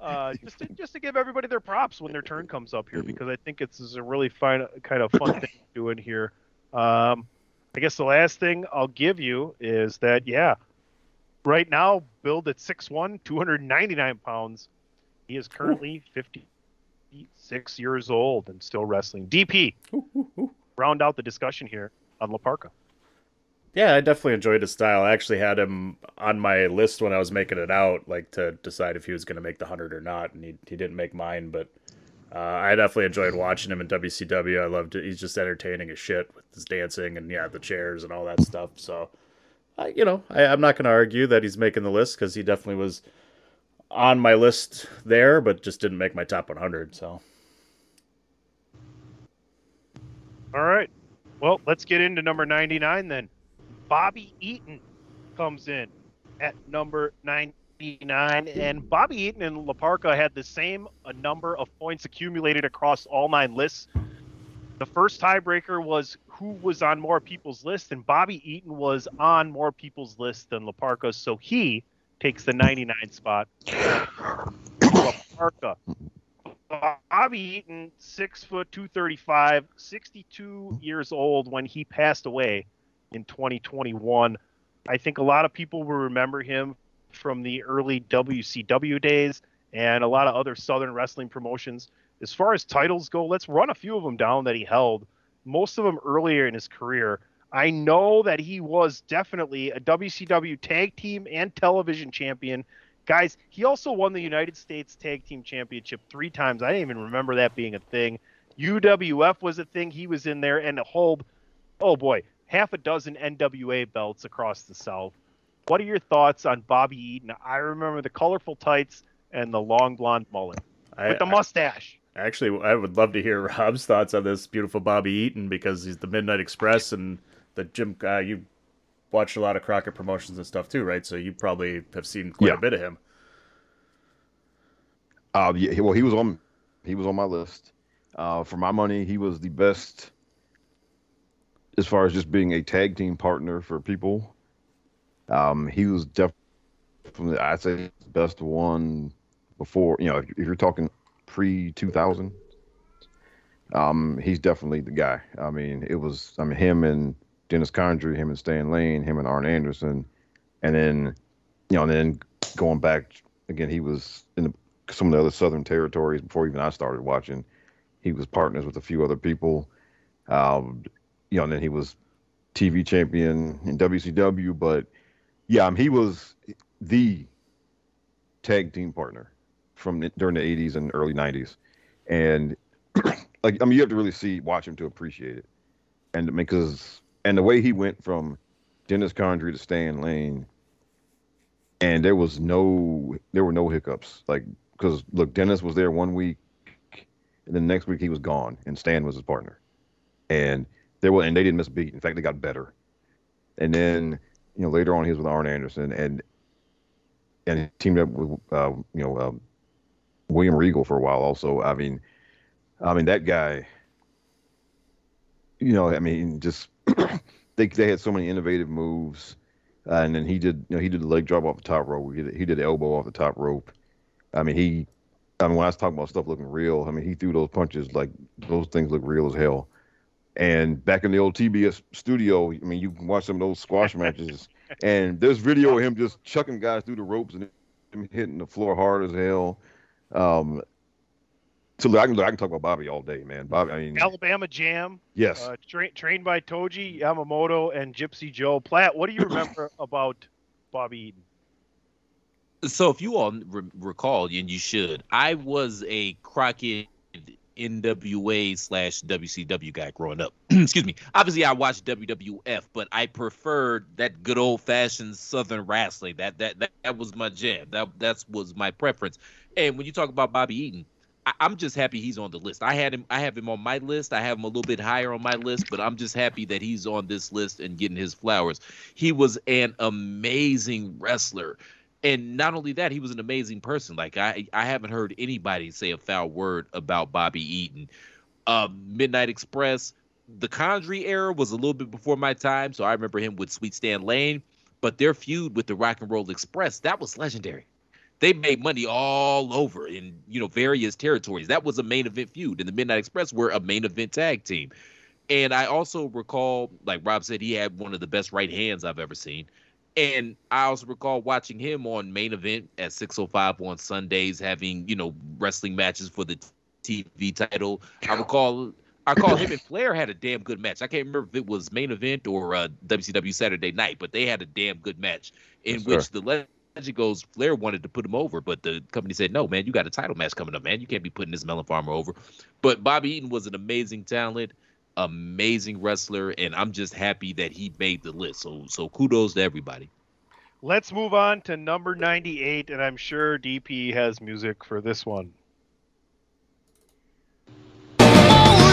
uh, just to, just to give everybody their props when their turn comes up here, because I think it's is a really fine kind of fun thing doing here. Um, I guess the last thing I'll give you is that yeah, right now billed at 6'1", 299 pounds. He is currently 56 years old and still wrestling. DP, round out the discussion here on La Parka. Yeah, I definitely enjoyed his style. I actually had him on my list when I was making it out, like to decide if he was going to make the hundred or not, and he he didn't make mine. But uh, I definitely enjoyed watching him in WCW. I loved it. He's just entertaining as shit with his dancing and yeah, the chairs and all that stuff. So, I, you know, I, I'm not going to argue that he's making the list because he definitely was on my list there, but just didn't make my top 100. So, All right. Well, let's get into number 99 then. Bobby Eaton comes in at number 99. And Bobby Eaton and La Parka had the same uh, number of points accumulated across all nine lists. The first tiebreaker was who was on more people's list, and Bobby Eaton was on more people's list than La Parka, so he takes the 99 spot. La Parka Bobby Eaton, six foot two thirty five, 62 years old when he passed away in 2021. I think a lot of people will remember him from the early WCW days and a lot of other Southern wrestling promotions. As far as titles go, let's run a few of them down that he held, most of them earlier in his career. I know that he was definitely a WCW tag team and television champion. Guys, he also won the United States Tag Team Championship three times. I didn't even remember that being a thing. UWF was a thing. He was in there and hold, oh boy, half a dozen NWA belts across the South. What are your thoughts on Bobby Eaton? I remember the colorful tights and the long blonde mullet I, with the mustache. Actually, I would love to hear Rob's thoughts on this beautiful Bobby Eaton because he's the Midnight Express and the Jim. Uh, you watched a lot of Crockett promotions and stuff too, right? So you probably have seen quite Yeah. a bit of him. Uh, yeah, well, he was on he was on my list. Uh, for my money, he was the best as far as just being a tag team partner for people. Um, he was definitely, I'd say, the best one before. You know, if, if you're talking pre two thousand, um, he's definitely the guy. I mean, it was I mean him and Dennis Condrey, him and Stan Lane, him and Arn Anderson, and then you know, and then going back again, he was in the, some of the other Southern territories before even I started watching. He was partners with a few other people. Um, you know, and then he was TV champion in WCW. But yeah, um, he was the tag team partner from during the 80s and early 90s. And like, I mean, you have to really see, watch him to appreciate it. And because, and the way he went from Dennis Condrey to Stan Lane, and there was no, there were no hiccups. Like, because look, Dennis was there one week, and then the next week he was gone, and Stan was his partner. And there was, and they didn't miss a beat. In fact, they got better. And then, you know, later on he was with Arn Anderson, and and teamed up with, uh, you know, um, William Regal for a while. Also, I mean, I mean that guy. You know, I mean, just they they had so many innovative moves, uh, and then he did, you know, he did the leg drop off the top rope. He did, he did the elbow off the top rope. I mean, he, I mean, when I was talking about stuff looking real, I mean, he threw those punches like those things look real as hell. And back in the old TBS studio, I mean, you can watch some of those squash matches, and there's video of him just chucking guys through the ropes and him hitting the floor hard as hell. Um, so look, I can look, I can talk about Bobby all day, man. Bobby, I mean, Alabama Jam, yes, uh, tra- trained by Tojo Yamamoto and Gypsy Joe. Platt, what do you remember about Bobby Eaton? So if you all re- recall, and you should, I was a Crockett NWA slash WCW guy growing up. Excuse me. Obviously, I watched WWF, but I preferred that good old fashioned Southern wrestling. That that that, that was my jam. That that was my preference. And when you talk about Bobby Eaton, I, I'm just happy he's on the list. I had him. I have him on my list. I have him a little bit higher on my list, but I'm just happy that he's on this list and getting his flowers. He was an amazing wrestler and not only that, he was an amazing person. Like I, I haven't heard anybody say a foul word about Bobby Eaton. Uh, Midnight Express, the Condrey era was a little bit before my time, so I remember him with Sweet Stan Lane. But their feud with the Rock and Roll Express, that was legendary. They made money all over in you know various territories. That was a main event feud, and the Midnight Express were a main event tag team. And I also recall, like Rob said, he had one of the best right hands I've ever seen. And I also recall watching him on main event at 605 on Sundays, having, you know, wrestling matches for the TV title. I recall I recall him and Flair had a damn good match. I can't remember if it was main event or uh, WCW Saturday night, but they had a damn good match in Yes, which sir. the legend goes, Flair wanted to put him over, but the company said, no, man, you got a title match coming up, man. You can't be putting this melon farmer over. But Bobby Eaton was an amazing talent amazing wrestler, and I'm just happy that he made the list. So so kudos to everybody. Let's move on to number 98, and I'm sure DP has music for this one. Oh,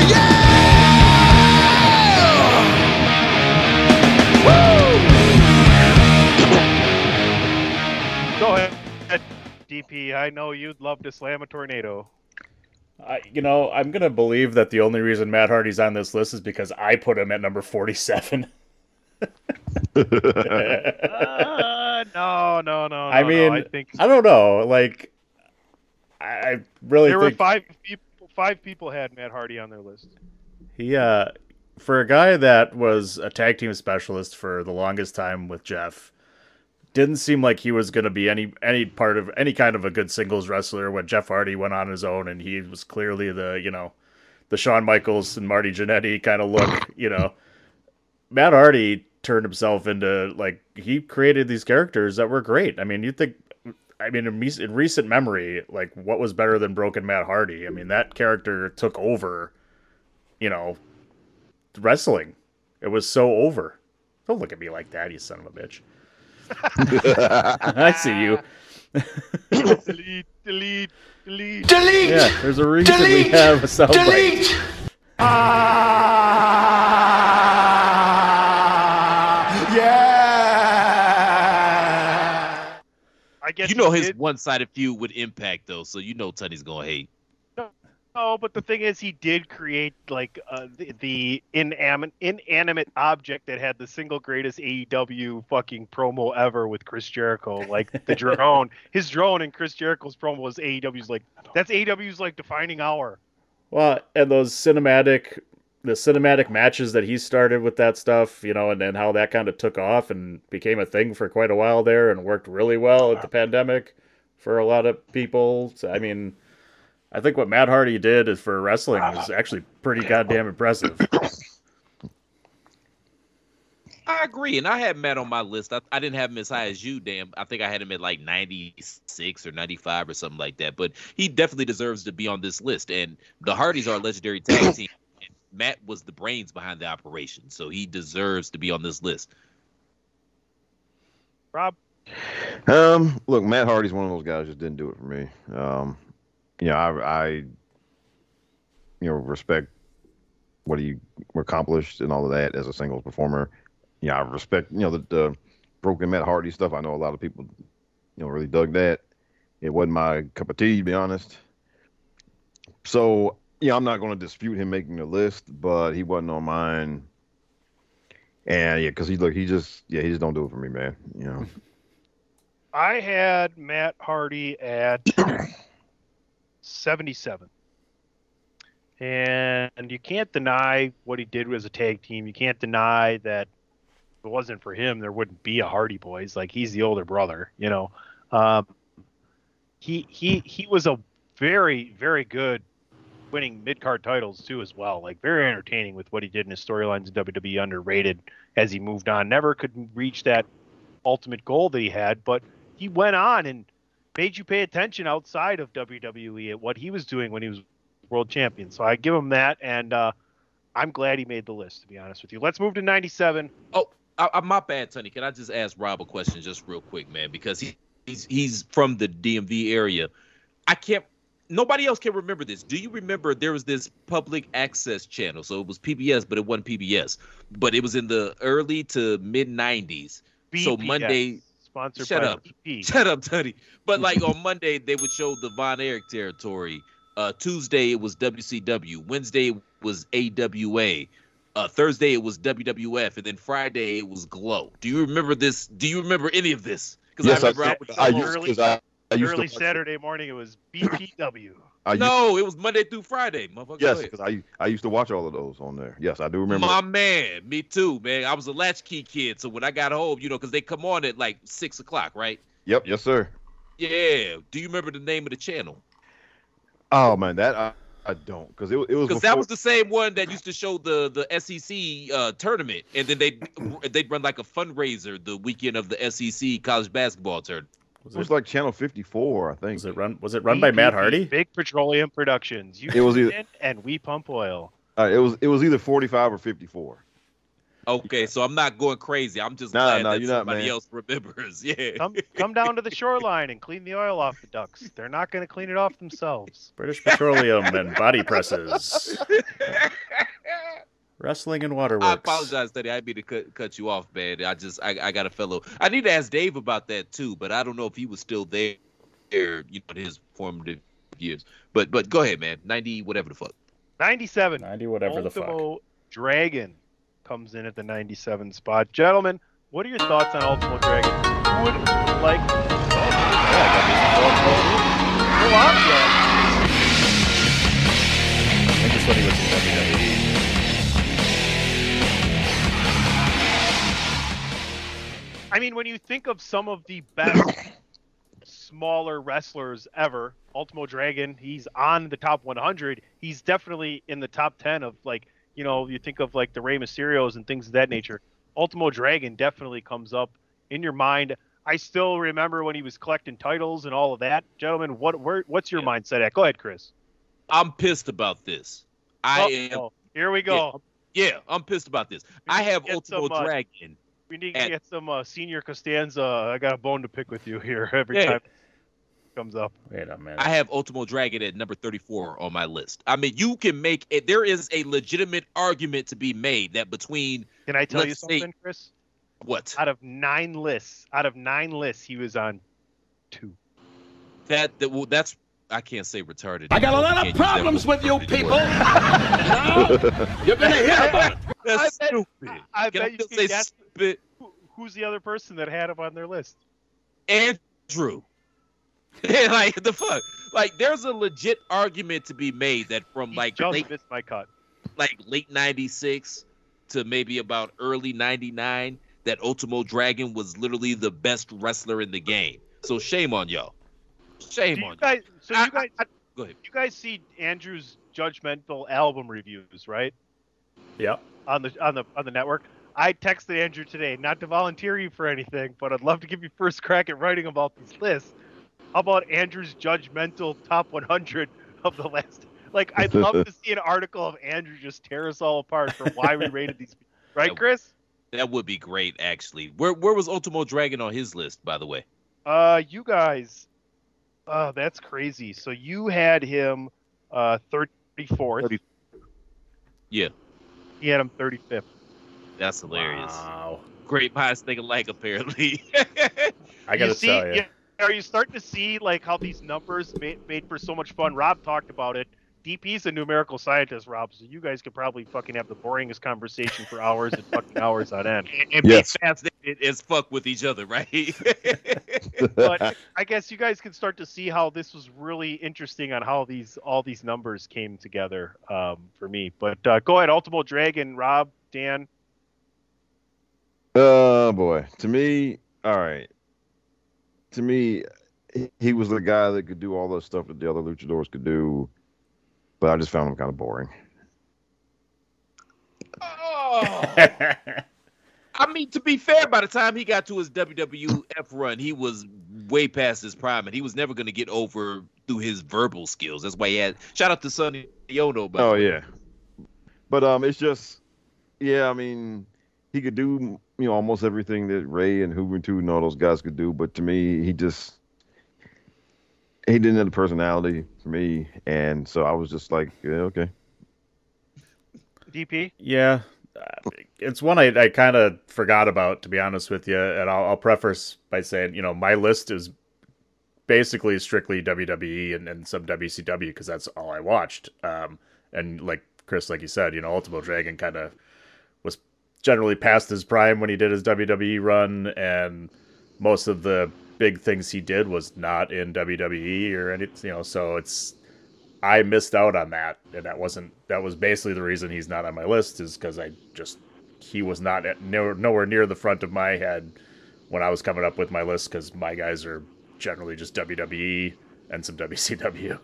Go ahead, DP. I know you'd love to slam a tornado. I, you know, I'm gonna believe that the only reason Matt Hardy's on this list is because I put him at number 47. Uh, no, no, no. I no, mean, no. I think I don't know. Like, I, I really There were five people. Five people had Matt Hardy on their list. he, uh, for a guy that was a tag team specialist for the longest time with Jeff, didn't seem like he was going to be any any part of any kind of a good singles wrestler when Jeff Hardy went on his own and he was clearly the you know the Shawn Michaels and Marty Jannetty kind of look. You know, Matt Hardy turned himself into like he created these characters that were great. I mean, you think. I mean, in, in recent memory, like what was better than Broken Matt Hardy? I mean, that character took over, you know, wrestling. It was so over. Don't look at me like that, you son of a bitch. I see you. delete, delete, delete. Delete! Yeah, there's a reason we have a soundbite. Delete! Ah, yeah! I guess You know his did- one-sided feud with Impact though, so you know Tunney's gonna hate. No, but the thing is, he did create like uh, the, the inanimate, inanimate object that had the single greatest AEW fucking promo ever with Chris Jericho, like the drone. His drone and Chris Jericho's promo was AEW's like that's AEW's like defining hour. Well, and those cinematic, the cinematic matches that he started with that stuff, you know, and then how that kind of took off and became a thing for quite a while there and worked really well at the pandemic for a lot of people. So, I mean, I think what Matt Hardy did is for wrestling was actually pretty goddamn impressive. I agree, and I had Matt on my list. I, I didn't have him as high as you, damn. I think I had him at like 96 or 95 or something like that. But he definitely deserves to be on this list. And the Hardys are a legendary tag team. and Matt was the brains behind the operation, so he deserves to be on this list. Rob, Um, look, Matt Hardy's one of those guys just didn't do it for me. Um, you know, I, I, you know, respect what he accomplished and all of that as a singles performer. Yeah, I respect, you know, the, the broken Matt Hardy stuff. I know a lot of people, you know, really dug that. It wasn't my cup of tea, to be honest. So, yeah, I'm not going to dispute him making the list, but he wasn't on mine. And yeah, because he look, he just, yeah, he just don't do it for me, man. You know. I had Matt Hardy at 77. And you can't deny what he did as a tag team. You can't deny that if it wasn't for him, there wouldn't be a Hardy Boys. Like he's the older brother, you know. Um, he he he was a very very good winning mid card titles too as well. Like very entertaining with what he did in his storylines in WWE. Underrated as he moved on. Never could reach that ultimate goal that he had, but he went on and made you pay attention outside of WWE at what he was doing when he was world champion. So I give him that, and uh, I'm glad he made the list. To be honest with you, let's move to '97. Oh, I, I, my bad, Tunney. Can I just ask Rob a question, just real quick, man? Because he, he's he's from the DMV area. I can't. Nobody else can remember this. Do you remember there was this public access channel? So it was PBS, but it wasn't PBS. But it was in the early to mid '90s. So Monday- sponsored Shut by up. BP. Shut up, Tunney. But like on Monday, they would show the Von Erich territory. Uh, Tuesday it was WCW. Wednesday was AWA. Uh, Thursday it was WWF, and then Friday it was Glow. Do you remember this? Do you remember any of this? Because Yes, I I, remember I, would I, show- used, early- 'cause I, I used Early to watch- Saturday morning, it was BPW. I used, no, it was Monday through Friday, motherfucker. Yes, because I I used to watch all of those on there. Yes, I do remember. My man, me too, man. I was a latchkey kid, so when I got home, you know, because they come on at like six o'clock, right? Yep, yes, sir. Yeah. Do you remember the name of the channel? Oh man, that I, I don't because it, it was Because that was the same one that used to show the the SEC uh, tournament, and then they they'd run like a fundraiser the weekend of the SEC college basketball tournament. Was it was it, like channel 54, I think. was it run? Was it run by Matt Hardy? Big Petroleum Productions. You It was either- in and we pump oil. Uh, it was it was either 45 or 54. Okay, so I'm not going crazy. I'm just Nah, glad nah, that you're not, somebody man. else remembers. Yeah. Come come down to the shoreline and clean the oil off the ducks. They're not going to clean it off themselves. British Petroleum and body presses, Wrestling and waterworks. I apologize, Teddy. I mean to cut, cut you off, man. I just I, I got a fellow. I need to ask Dave about that too, but I don't know if he was still there, you know, his formative years. But but go ahead, man. Ninety whatever the fuck. Ninety seven. Ninety whatever Ultimo the fuck. Dragon comes in at the ninety seven spot. Gentlemen, what are your thoughts on Ultimate Dragon? Who would like? Oh, yeah, I he was in WWE. Yeah. mean, when you think of some of the best smaller wrestlers ever, Ultimo Dragon, he's on the top 100. He's definitely in the top 10 of like, you know, you think of like the Rey Mysterios and things of that nature. Ultimo Dragon definitely comes up in your mind. I still remember when he was collecting titles and all of that. Gentlemen, what where, what's your Yeah. mindset at? Go ahead, Chris. I'm pissed about this. I Oh, am. oh, here we go. Yeah, I'm pissed about this. I have Ultimo some, uh, Dragon. We need to get some uh, senior Costanza. I got a bone to pick with you here every Yeah. time it comes up. Wait a minute. I have Ultimo Dragon at number 34 on my list. I mean, you can make it. There is a legitimate argument to be made that between Can I tell you Let's see. something, Chris? what Out of nine lists, out of nine lists, he was on two. that that well, that's I can't say retarded. I got a lot of can't use that problems with you anymore. people. You're gonna hear about it. That's I bet- stupid. I Can bet you still can say guess- stupid? Who, who's the other person that had him on their list? Andrew. like the fuck. Like there's a legit argument to be made that from He like just late missed my cut. like late 96 to maybe about early 99 that Ultimo Dragon was literally the best wrestler in the game. So shame on y'all. Shame Do you on you. guys, so I- you guys, Go ahead. you guys see Andrew's judgmental album reviews, right? Yeah. On the on the on the network. I texted Andrew today, not to volunteer you for anything, but I'd love to give you first crack at writing about this list. How about Andrew's judgmental top 100 of the last? Like, I'd love to see an article of Andrew just tear us all apart for why we rated these. Right, Chris? That would be great actually. Where where was Ultimo Dragon on his list by the way? Uh, you guys, uh, that's crazy. So you had him, uh, 34th. 30 Yeah. He had him 35th. That's hilarious. Wow. Great minds think alike apparently. I gotta see, tell you. Are you starting to see like how these numbers made, made for so much fun? Rob talked about it. DP's a numerical scientist, Rob, so you guys could probably fucking have the boringest conversation for hours and fucking hours on end. and Yes. be fascinated as fuck with each other, right? But I guess you guys can start to see how this was really interesting on how these all these numbers came together um, for me. But uh, go ahead, Ultimo Dragon, Rob, Dan. Oh boy. To me, all right. To me, he- he was the guy that could do all the stuff that the other luchadors could do, but I just found him kind of boring. oh. I mean, to be fair, by the time he got to his WWF run, he was way past his prime, and he was never going to get over through his verbal skills. That's why he had. Shout out to Sonny Ono. By Oh yeah. But um, it's just, yeah. I mean, he could do you know almost everything that Rey and Juventud and all those guys could do, but to me, he just he didn't have the personality for me, and so I was just like, yeah, okay. DP. Yeah, uh, it's one I, I kind of forgot about, to be honest with you. And I'll, I'll preface by saying, you know, my list is basically strictly WWE and, and some WCW because that's all I watched. Um, and like Chris, like you said, you know, Ultimo Dragon kind of was generally past his prime when he did his WWE run, and most of the big things he did was not in WWE or any, you know. So it's I missed out on that, and that wasn't that was basically the reason he's not on my list is because I just he was not at, nowhere, nowhere near the front of my head when I was coming up with my list because my guys are generally just WWE and some WCW.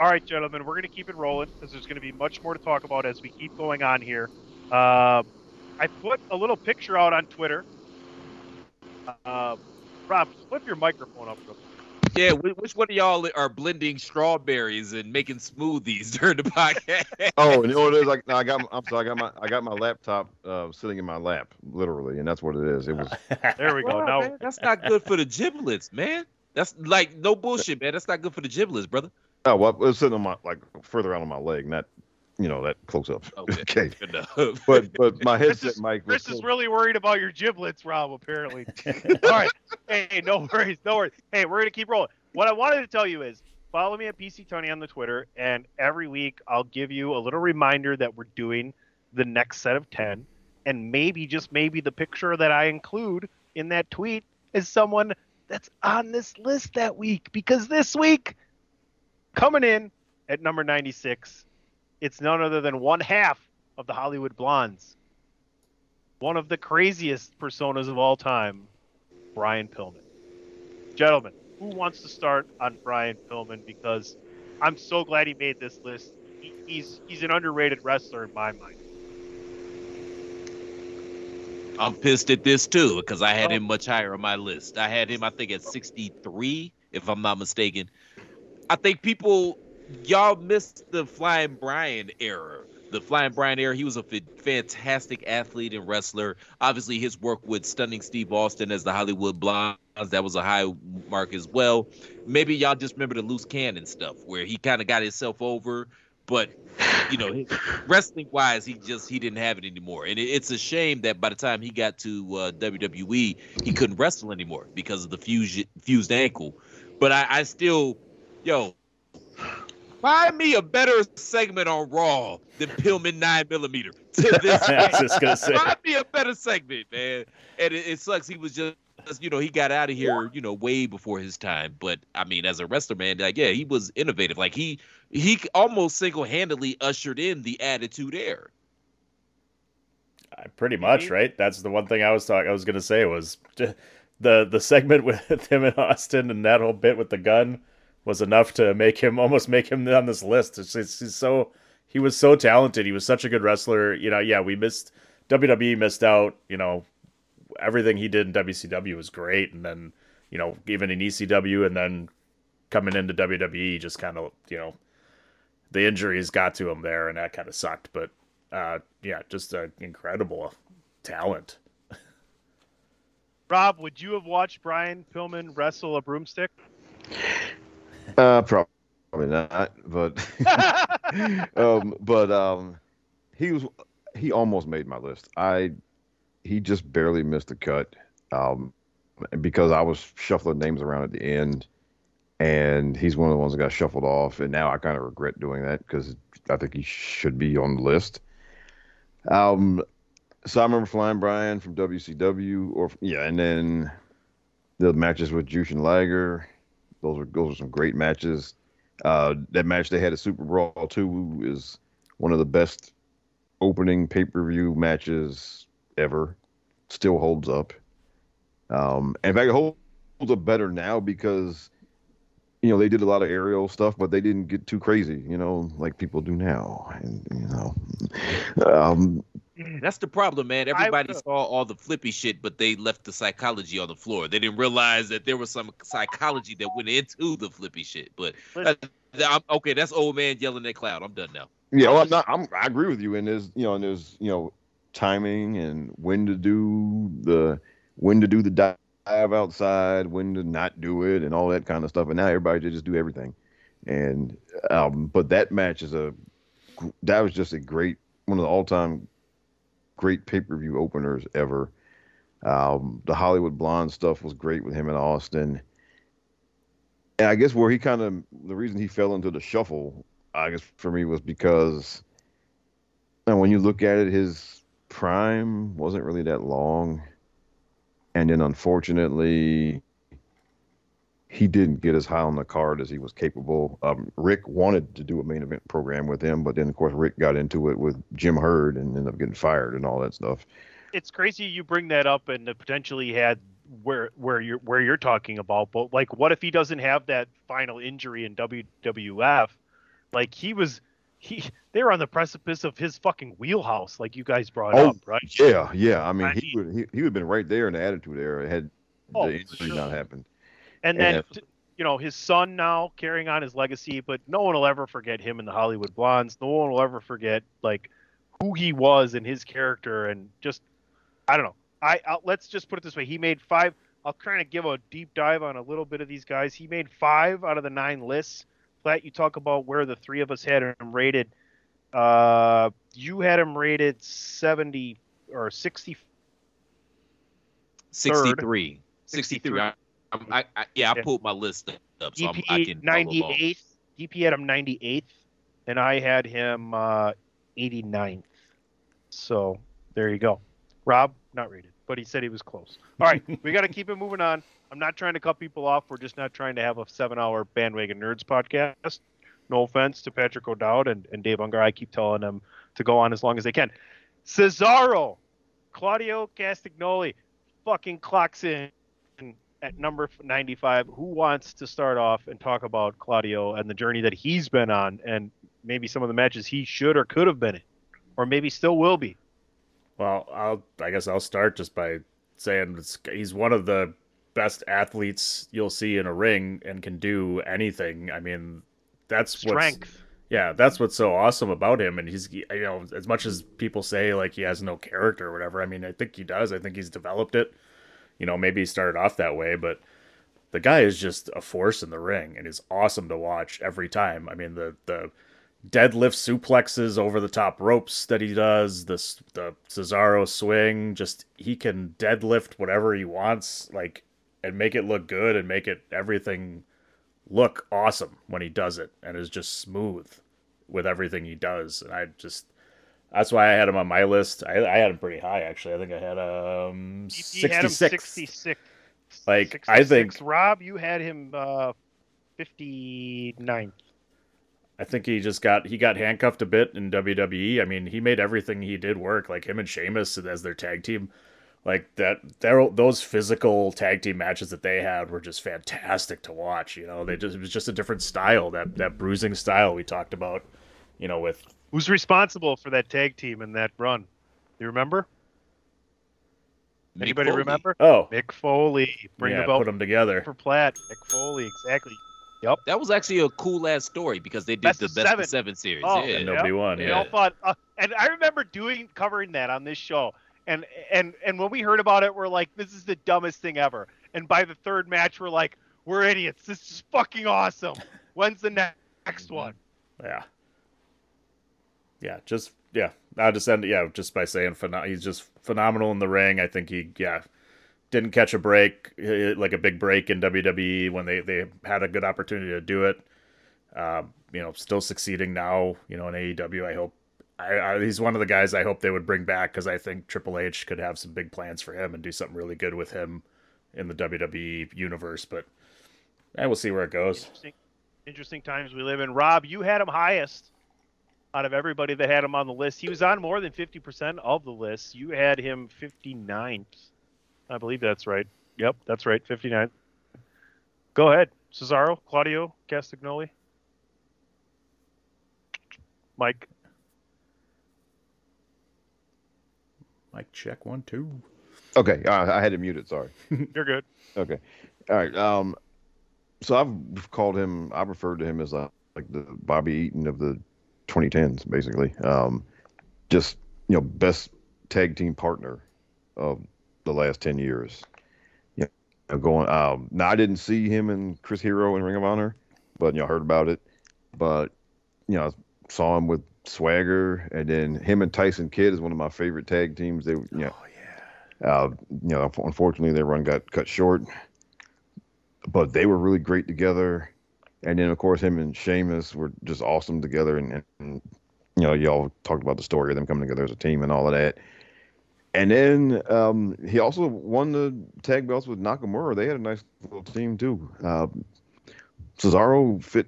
All right, gentlemen, we're going to keep it rolling because there's going to be much more to talk about as we keep going on here. Uh, I put a little picture out on Twitter. Uh, Rob, flip your microphone up. Real quick. Yeah, which one of y'all are blending strawberries and making smoothies during the podcast? Oh, and you know what it is? Like, no, I got. My, I'm sorry. I got my. I got my laptop uh, sitting in my lap, literally, and that's what it is. It was. There we go. Wow, now, man, that's not good for the giblets, man. That's like no bullshit, man. That's not good for the giblets, brother. Oh well, it was sitting on my like further out on my leg, not, you know, that close up. Oh, okay. Okay. Good enough. But but my headset is- mic. Chris is really worried about your giblets, Rob, apparently. All right. Hey, no worries. No worries. Hey, we're going to keep rolling. What I wanted to tell you is follow me at PC Tunney on the Twitter, and every week I'll give you a little reminder that we're doing the next set of 10. And maybe, just maybe, the picture that I include in that tweet is someone that's on this list that week. Because this week, coming in at number 96, it's none other than one half of the Hollywood Blondes. one of the craziest personas of all time, Brian Pillman. Gentlemen, who wants to start on Brian Pillman? Because I'm so glad he made this list. He, he's he's an underrated wrestler in my mind. I'm pissed at this too because I had oh. him much higher on my list. I had him, I think, at 63, if I'm not mistaken. I think people, y'all missed the Flying Brian era. The Flying Brian era, he was a fantastic athlete and wrestler. Obviously, his work with Stunning Steve Austin as the Hollywood Blondes, that was a high mark as well. Maybe y'all just remember the loose cannon stuff where he kind of got himself over, but you know, wrestling wise, he just he didn't have it anymore, and it, it's a shame that by the time he got to uh, WWE, he couldn't wrestle anymore because of the fused fused ankle. But I, I still, yo, find me a better segment on Raw than Pillman nine millimeter. To this I was just gonna say. find me a better segment, man. And it, it sucks. He was just. You know, he got out of here, you know, way before his time. But I mean, as a wrestler, man, like, yeah, he was innovative. Like he he almost single-handedly ushered in the attitude era. Pretty much, right? That's the one thing I was talking. I was gonna say was j- the the segment with him and Austin and that whole bit with the gun was enough to make him almost make him on this list. It's, it's, so he was so talented. He was such a good wrestler. You know, yeah, we missed WWE missed out. You know, everything he did in WCW was great, and then you know even in ECW, and then coming into WWE, just kind of you know the injuries got to him there, and that kind of sucked. But uh, yeah, just an incredible talent. Rob, would you have watched Brian Pillman wrestle a broomstick? Uh, probably not, but um, but um, he was he almost made my list. I he just barely missed the cut, um, because I was shuffling names around at the end, and he's one of the ones that got shuffled off, and now I kind of regret doing that because I think he should be on the list. Um, so I remember Flying Brian from WCW, or yeah, and then the matches with Jushin Liger. Those are those were some great matches. Uh, that match they had at Super Brawl two is one of the best opening pay per view matches ever. Still holds up. Um, in fact, it holds up better now because you know they did a lot of aerial stuff, but they didn't get too crazy. You know, like people do now. And you know, um, That's the problem, man. Everybody saw all the flippy shit, but they left the psychology on the floor. They didn't realize that there was some psychology that went into the flippy shit. But uh, I'm, okay, that's old man yelling at cloud. I'm done now. Yeah, well, I'm not. I'm, I agree with you. And there's, you know, and there's, you know, timing and when to do the, when to do the dive outside, when to not do it, and all that kind of stuff. And now everybody just do everything. And, um, but that match is a, that was just a great, one of the all-time great pay-per-view openers ever. Um, the Hollywood Blonde stuff was great with him in Austin. And I guess where he kind of, the reason he fell into the shuffle I guess for me was because and when you look at it, his prime wasn't really that long, and then unfortunately, he didn't get as high on the card as he was capable. Um, Ric wanted to do a main event program with him, but then of course Ric got into it with Jim Herd and ended up getting fired and all that stuff. it's crazy you bring that up and potentially had where where you're where you're talking about but like what if he doesn't have that final injury in WWF like he was he they were on the precipice of his fucking wheelhouse like you guys brought Oh, up right Yeah, yeah. I mean, I he would he, he would have been right there in the attitude era had Oh, the injury sure. not happened. And then Yeah. you know his son now carrying on his legacy but no one will ever forget him in the Hollywood Blondes no one will ever forget like who he was and his character and just I don't know I I'll, let's just put it this way he made five I'll kind of give a deep dive on a little bit of these guys he made five out of the nine lists Platt you talk about where the three of us had him rated uh you had him rated 70 or 60 63. 63. 63. I, I'm- I, I, yeah, I pulled my list up, so I'm, DP I can follow along. 98th. DP had him 98th, and I had him uh, 89th. So there you go. Rob, not rated, but he said he was close. All right, we got to keep it moving on. I'm not trying to cut people off. We're just not trying to have a seven hour bandwagon nerds podcast. No offense to Patrick O'Dowd and, and Dave Unger. I keep telling them to go on as long as they can. Cesaro, Claudio Castagnoli fucking clocks in at number 95. Who wants to start off and talk about Claudio and the journey that he's been on and maybe some of the matches he should or could have been in, or maybe still will be? Well, I'll I guess I'll start just by saying he's one of the best athletes you'll see in a ring and can do anything. I mean, that's what's Strength. yeah, that's what's so awesome about him. And he's, you know, as much as people say like he has no character or whatever, I mean, I think he does. I think he's developed it. You know, maybe he started off that way, but the guy is just a force in the ring and is awesome to watch every time. I mean, the the deadlift suplexes over the top ropes that he does, this the Cesaro swing, just he can deadlift whatever he wants, like and make it look good and make it everything look awesome when he does it and is just smooth with everything he does. And I just that's why I had him on my list. I, I had him pretty high actually. I think I had um He- he had him 66. 66. Like, I think- Rob, you had him uh, 59. I think he just got he got handcuffed a bit in WWE. I mean, he made everything he did work. Like him and Sheamus as their tag team, like that. Their those physical tag team matches that they had were just fantastic to watch. You know, they just it was just a different style that that bruising style we talked about. You know, with Who's responsible for that tag team and that run? You remember? Mick Anybody Foley. remember? oh Mick Foley. Bring yeah, the belt put them together. for Platt. Mick Foley, exactly. Yep. That was actually a cool ass story because they did Best the of best seven. of seven series. Oh, yeah. And nobody won. We Yeah, all thought, uh, and I remember doing covering that on this show, and and and when we heard about it, we're like, this is the dumbest thing ever. And by the third match, we're like, we're idiots. This is fucking awesome. When's the next one? yeah, yeah. Just yeah. I'll just end yeah just by saying he's just phenomenal in the ring. I think he yeah didn't catch a break eh, like a big break in WWE when they they had a good opportunity to do it. Um, you know, still succeeding now. You know, in AEW. I hope I, I he's one of the guys I hope they would bring back because I think Triple H could have some big plans for him and do something really good with him in the WWE universe. But I will see where it goes. Interesting, interesting times we live in. Rob, you had him highest out of everybody that had him on the list. He was on more than 50% of the list. You had him 59th. I believe that's right. Yep, that's right. 59. Go ahead. Cesaro, Claudio, Castagnoli. Mike. Mike, check one two. Okay, uh, I had to mute it. Sorry. You're good. Okay. All right. Um, so I've called him. I referred to him as uh, like the Bobby Eaton of the 2010s, basically. Um, just you know, best tag team partner of the last 10 years. Yeah. You know, going. Um, now I didn't see him and Chris Hero in Ring of Honor, but you know, I heard about it. But you know, I saw him with Swagger, and then him and Tyson Kidd is one of my favorite tag teams. They, you know, uh, you know, unfortunately, their run got cut short, but they were really great together. And then, of course, him and Sheamus were just awesome together. And, and you know, y'all talked about the story of them coming together as a team and all of that. And then um, he also won the tag belts with Nakamura. They had a nice little team too. Uh, Cesaro fit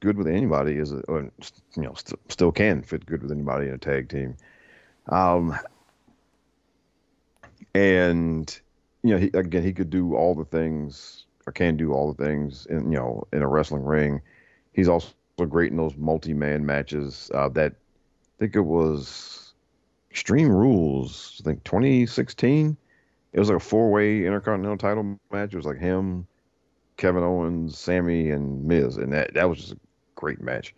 good with anybody, is a, or, you know, st- still can fit good with anybody in a tag team. Um, and you know, he, again, he could do all the things, or can do all the things in you know in a wrestling ring. He's also great in those multi-man matches. Uh, that I think it was Extreme Rules. I think 2016. It was like a four-way Intercontinental title match. It was like him, Kevin Owens, Sammy, and Miz, and that that was just a great match.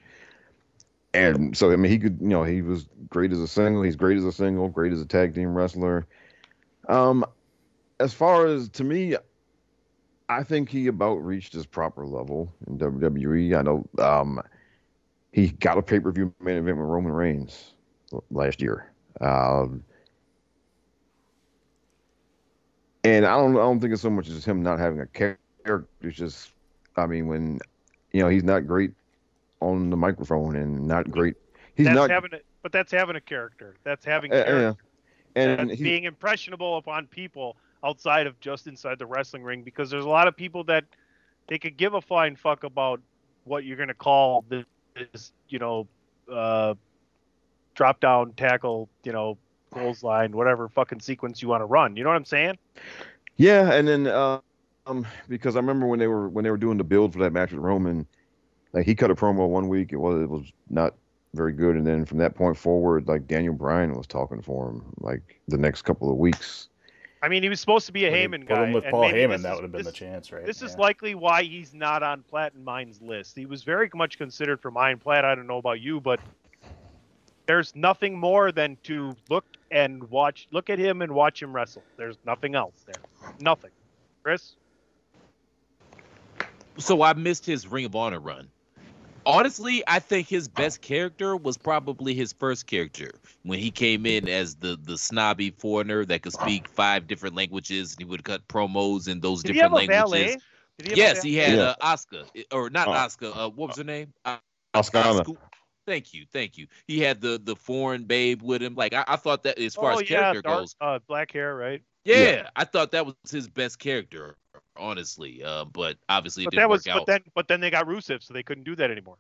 And so I mean, he could, you know, he was great as a single. He's great as a single, great as a tag team wrestler. Um, as far as to me, I think he about reached his proper level in WWE. I know um, he got a pay per view main event with Roman Reigns last year. Um, and I don't, I don't think it's so much as him not having a character. It's just, I mean, when you know he's not great on the microphone and not great. He's that's not. having it. but that's having a character. That's having uh, yeah. And That's being impressionable upon people outside of just inside the wrestling ring because there's a lot of people that they could give a flying fuck about what you're going to call this, you know, uh, drop down tackle, you know, goals line, whatever fucking sequence you want to run. You know what I'm saying? Yeah, and then uh, um, because I remember when they were when they were doing the build for that match with Roman, like he cut a promo one week, it was it was not very good, and then from that point forward, like Daniel Bryan was talking for him like the next couple of weeks. I mean, he was supposed to be a Put him him- Heyman put guy. him with and Paul maybe Heyman, this that is- would have been this- the chance, right? This is likely why he's not on Platt and Mine's list. He was very much considered for Mine Platt. I don't know about you, but there's nothing more than to look and watch, look at him and watch him wrestle. There's nothing else there. Nothing. Chris? so I missed his Ring of Honor run. Honestly, I think his best character was probably his first character when he came in as the the snobby foreigner that could speak five different languages and he would cut promos in those Did he have different a languages. Did he have a Yes, valet? he had Yeah. uh, Oscar or not Oh. Oscar. Uh, what was her name? Uh, Oscar. Oscar- Thank you, thank you. He had the the foreign babe with him. Like I, I thought that as far oh, as yeah, character dark, goes, uh, black hair, right? yeah, Yeah. I thought that was his best character. Honestly, uh, but obviously it But didn't that was, but then, but then they got Rusev, so they couldn't do that anymore.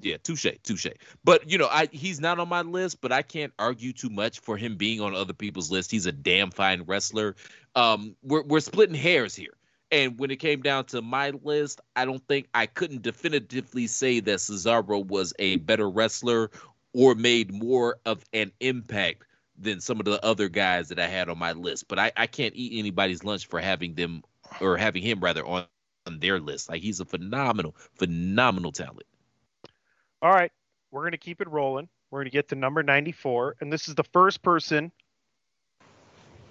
Yeah, touche, touche. But you know, I he's not on my list, but I can't argue too much for him being on other people's list. He's a damn fine wrestler. Um, we're we're splitting hairs here. And when it came down to my list, I don't think I couldn't definitively say that Cesaro was a better wrestler or made more of an impact than some of the other guys that I had on my list. But I, I can't eat anybody's lunch for having them or having him rather on, on their list. Like he's a phenomenal, phenomenal talent. All right, we're to keep it rolling. We're to get to number 94, and this is the first person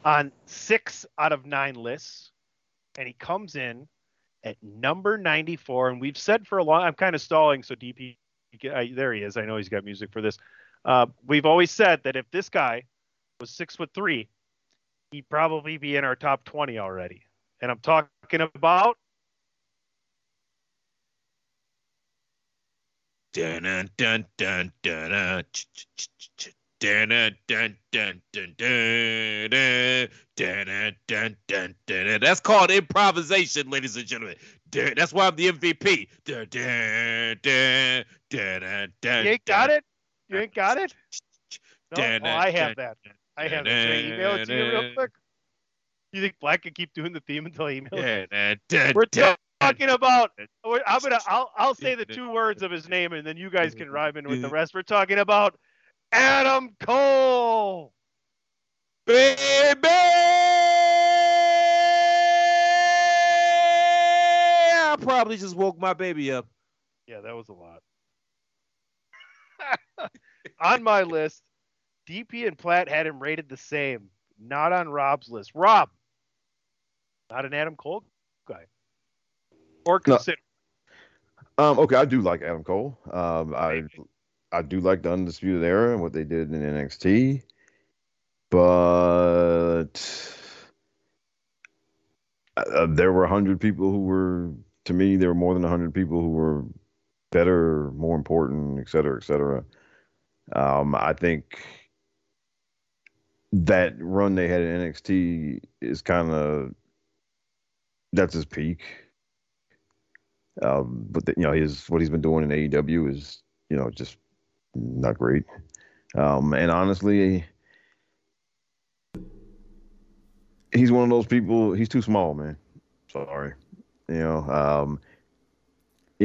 on six out of nine lists, and he comes in at number 94. And we've said for a long, I'm kind of stalling, so DP, I, there he is. I know he's got music for this. Uh, we've always said that if this guy was six foot three, he'd probably be in our top 20 already. And I'm talking about Dun dun dun dun dun dun ch- ch- ch- ch- ch- dun dun dun dun dun dun dun dun dun dun dun dun dun. That's called improvisation, ladies and gentlemen. That's why I'm the MVP. Dun dun dun dun dun dun. you ain't got it. You ain't got it. No, oh, I have that. I have. Should I email it to you real quick? You think Black can keep doing the theme until he email it? Dun dun dun We're talking about. I'm gonna. I'll. I'll say the two words of his name, and then you guys can rhyme in with the rest. We're talking about Adam Cole. Baby! I probably just woke my baby up. Yeah, that was a lot. on my list, DP and Platt had him rated the same. Not on Rob's list. Rob, not an Adam Cole guy. Or No. consider. Um, okay, I do like Adam Cole. Um, I I do like the Undisputed Era and what they did in NXT, but uh, there were hundred people who were, to me, there were more than a hundred people who were better, more important, et cetera, et cetera. Um, I think that run they had in NXT is kind of that's his peak. Um, but the, you know, his what he's been doing in AEW is you know just not great. Um, and honestly, he's one of those people. He's too small, man. Sorry, you know. Um,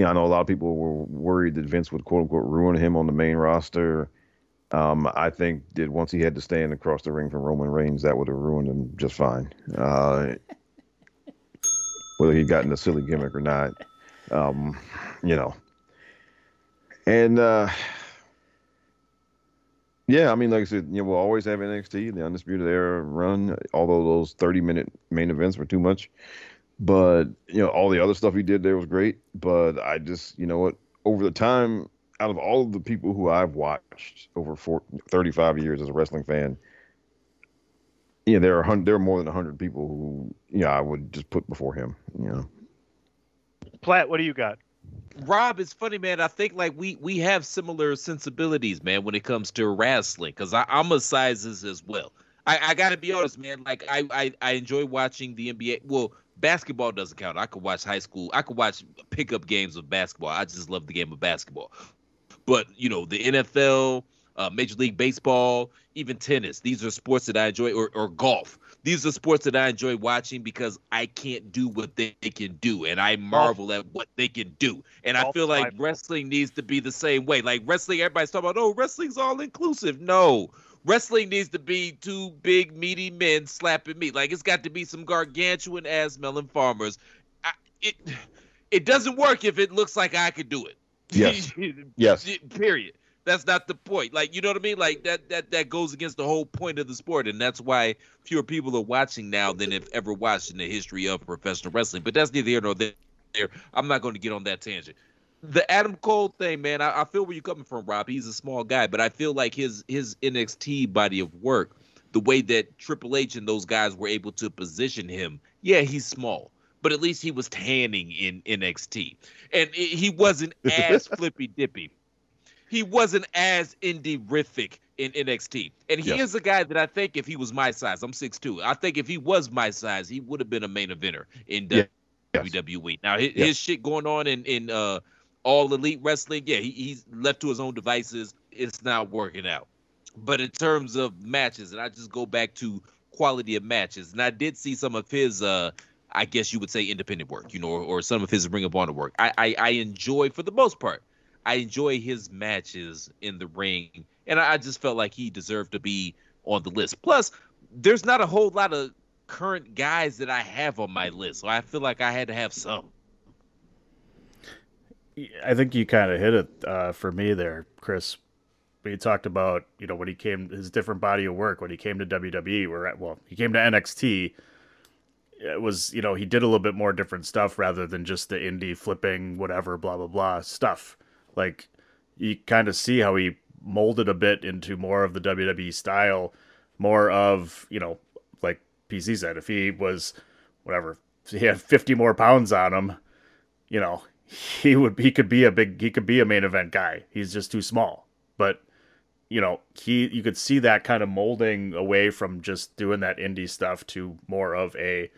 know, I know a lot of people were worried that Vince would quote unquote ruin him on the main roster. Um, I think that once he had to stand across the ring from Roman Reigns, that would have ruined him just fine. Uh, whether he got in a silly gimmick or not, um, you know. And uh, yeah, I mean, like I said, you know, we'll always have NXT, the Undisputed Era run, although those 30 minute main events were too much. But, you know, all the other stuff he did there was great. But I just, you know what, over the time, out of all of the people who I've watched over four, 35 years as a wrestling fan, yeah, there are hun- there are more than 100 people who, you know, I would just put before him, you know. Platt, what do you got? Rob, it's funny, man. I think like we we have similar sensibilities, man, when it comes to wrestling, because I'm a sizes as well. I, I gotta be honest, man. Like I, I I enjoy watching the NBA. Well, basketball doesn't count. I could watch high school. I could watch pickup games of basketball. I just love the game of basketball. But you know, the NFL, uh, Major League Baseball, even tennis. These are sports that I enjoy, or, or golf. These are sports that I enjoy watching because I can't do what they can do, and I marvel at what they can do. And I feel like wrestling needs to be the same way. Like wrestling, everybody's talking about, oh, wrestling's all inclusive. No, wrestling needs to be two big meaty men slapping meat. Like it's got to be some gargantuan ass melon farmers. I, it it doesn't work if it looks like I could do it. Yes. Yes. Period. That's not the point. Like you know what I mean? Like that that that goes against the whole point of the sport, and that's why fewer people are watching now than have ever watched in the history of professional wrestling. But that's neither here nor there. I'm not going to get on that tangent. The Adam Cole thing, man, I, I feel where you're coming from, Rob. He's a small guy, but I feel like his his NXT body of work, the way that Triple H and those guys were able to position him, yeah, he's small, but at least he was tanning in NXT, and it, he wasn't as flippy dippy. He wasn't as indie-rific in NXT, and he Yeah. is a guy that I think if he was my size, I'm 6'2", I think if he was my size, he would have been a main eventer in Yeah. WWE. Now his, Yeah. his shit going on in in uh, all elite wrestling, yeah, he, he's left to his own devices. It's not working out. But in terms of matches, and I just go back to quality of matches, and I did see some of his, uh, I guess you would say, independent work, you know, or, or some of his Ring of Honor work. I, I I enjoy, for the most part, I enjoy his matches in the ring, and I, just felt like he deserved to be on the list. Plus, there's not a whole lot of current guys that I have on my list, so I feel like I had to have some. I think you kind of hit it uh, for me there, Chris. You talked about, you know, when he came, his different body of work, when he came to WWE, where, well, he came to NXT, it was, you know, he did a little bit more different stuff rather than just the indie flipping, whatever, blah, blah, blah stuff. Like, you kind of see how he molded a bit into more of the WWE style, more of, you know, like PC said, if he was, whatever, he had 50 more pounds on him, you know, he would he could be a big he could be a main event guy. He's just too small. But you know, he you could see that kind of molding away from just doing that indie stuff to more of a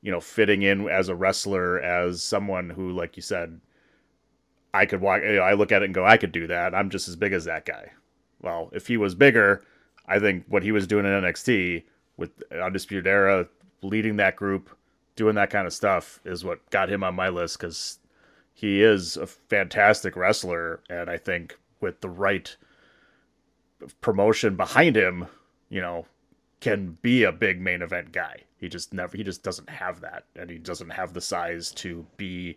you know, fitting in as a wrestler as someone who like you said I could walk you know, I look at it and go I could do that. I'm just as big as that guy. Well, if he was bigger, I think what he was doing in NXT with Undisputed Era leading that group, doing that kind of stuff is what got him on my list cuz he is a fantastic wrestler and i think with the right promotion behind him you know can be a big main event guy he just never he just doesn't have that and he doesn't have the size to be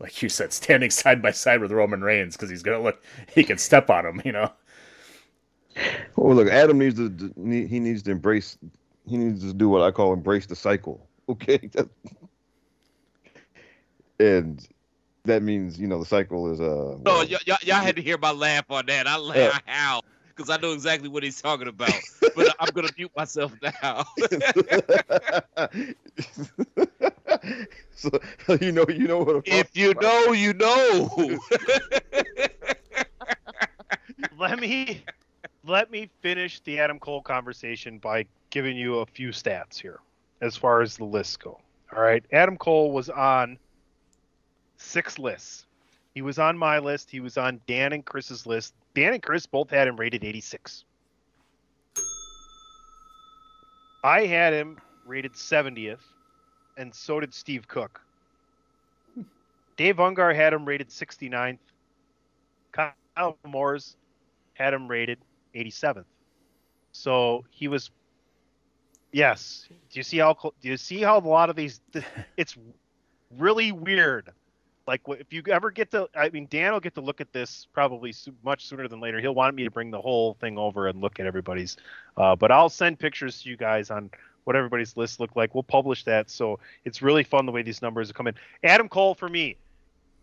like you said standing side by side with roman reigns because he's gonna look he can step on him you know Well, look, Adam needs to he needs to embrace he needs to do what I call embrace the cycle. Okay, and that means you know the cycle is uh. No, well, y- y- y'all had to hear my laugh on that. I laugh how because I know exactly what he's talking about. But I'm gonna mute myself now. so you know you know what I'm if you about. know, you know. let me let me finish the Adam Cole conversation by giving you a few stats here as far as the lists go. All right, Adam Cole was on six lists. He was on my list. He was on Dan and Chris's list. Dan and Chris both had him rated 86. I had him rated 70th, and so did Steve Cook. Dave Ungar had him rated 69th. Kyle Moore's had him rated 87th. So he was. Yes. Do you see how? Do you see how a lot of these? It's really weird. Like if you ever get to, I mean, Dan will get to look at this probably much sooner than later. He'll want me to bring the whole thing over and look at everybody's. Uh, but I'll send pictures to you guys on what everybody's lists look like. We'll publish that. So it's really fun the way these numbers come in. Adam Cole for me,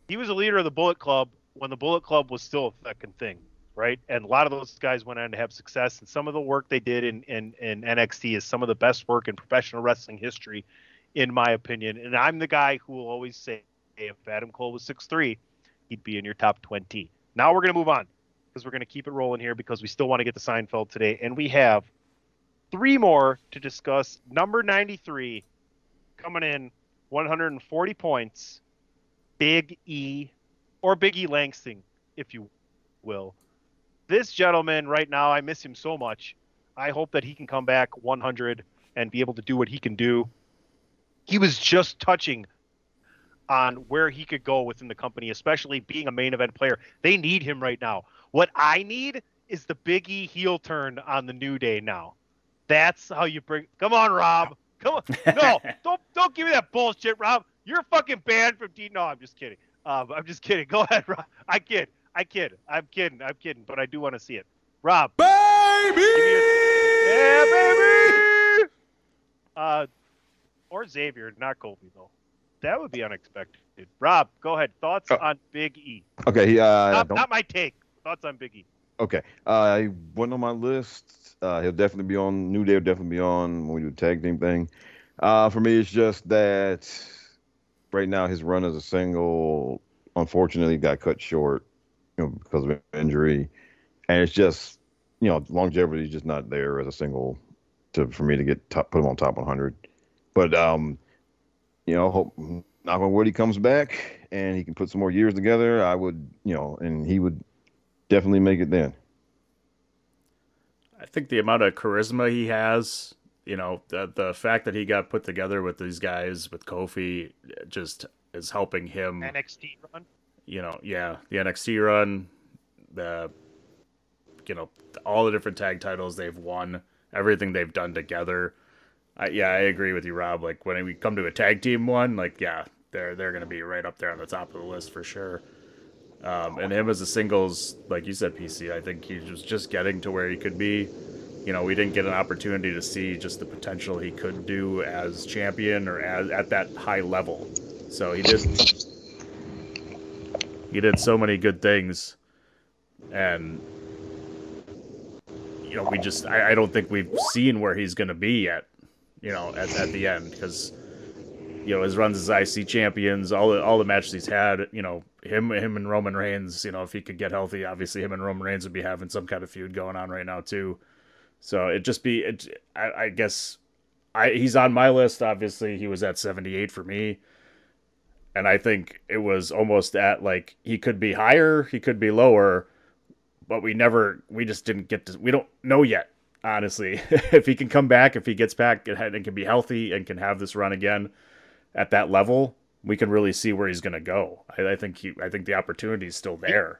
he was a leader of the Bullet Club when the Bullet Club was still a fucking thing, right? And a lot of those guys went on to have success. And some of the work they did in, in, in NXT is some of the best work in professional wrestling history, in my opinion. And I'm the guy who will always say, if Adam Cole was 6'3, he'd be in your top 20. Now we're going to move on because we're going to keep it rolling here because we still want to get to Seinfeld today. And we have three more to discuss. Number 93 coming in 140 points. Big E or Big E Langston, if you will. this gentleman right now, I miss him so much. I hope that he can come back 100 and be able to do what he can do. He was just touching on where he could go within the company, especially being a main event player. They need him right now. What I need is the Big E heel turn on the New Day now. That's how you bring. Come on, Rob. Come on. No, don't don't give me that bullshit, Rob. You're fucking banned from D. No, I'm just kidding. Um, I'm just kidding. Go ahead, Rob. I kid. I kid. I'm kidding. I'm kidding. But I do want to see it. Rob. Baby! Yeah, baby. Uh, or Xavier, not Colby though. That would be unexpected. Rob, go ahead. Thoughts Oh. on Big E? Okay, uh, Not, don't- not my take. Thoughts on Big E? Okay. Uh, he wasn't on my list. Uh, he'll definitely be on. New Day will definitely be on when we do the tag team thing. Uh, for me, it's just that right now his run as a single, unfortunately, got cut short, you know, because of an injury, and it's just, you know, longevity is just not there as a single to for me to get top, put him on top 100. But um, you know, hope knock on wood he comes back and he can put some more years together. I would, you know, and he would definitely make it then. I think the amount of charisma he has, you know, the the fact that he got put together with these guys with Kofi just is helping him. NXT run. You know, yeah, the NXT run, the you know, all the different tag titles they've won, everything they've done together. I, yeah, I agree with you, Rob. Like when we come to a tag team one, like yeah, they're they're gonna be right up there on the top of the list for sure. Um, and him as a singles, like you said, PC, I think he was just getting to where he could be. You know, we didn't get an opportunity to see just the potential he could do as champion or as at that high level. So he did. He did so many good things, and you know, we just I, I don't think we've seen where he's going to be yet. You know, at, at the end because you know his runs as IC champions, all the all the matches he's had. You know, him him and Roman Reigns. You know, if he could get healthy, obviously him and Roman Reigns would be having some kind of feud going on right now too. So it just be it. I, I guess I he's on my list. Obviously, he was at seventy eight for me. And I think it was almost at like he could be higher, he could be lower, but we never, we just didn't get to, we don't know yet, honestly. if he can come back, if he gets back and, and can be healthy and can have this run again at that level, we can really see where he's going to go. I, I think he, I think the opportunity is still there.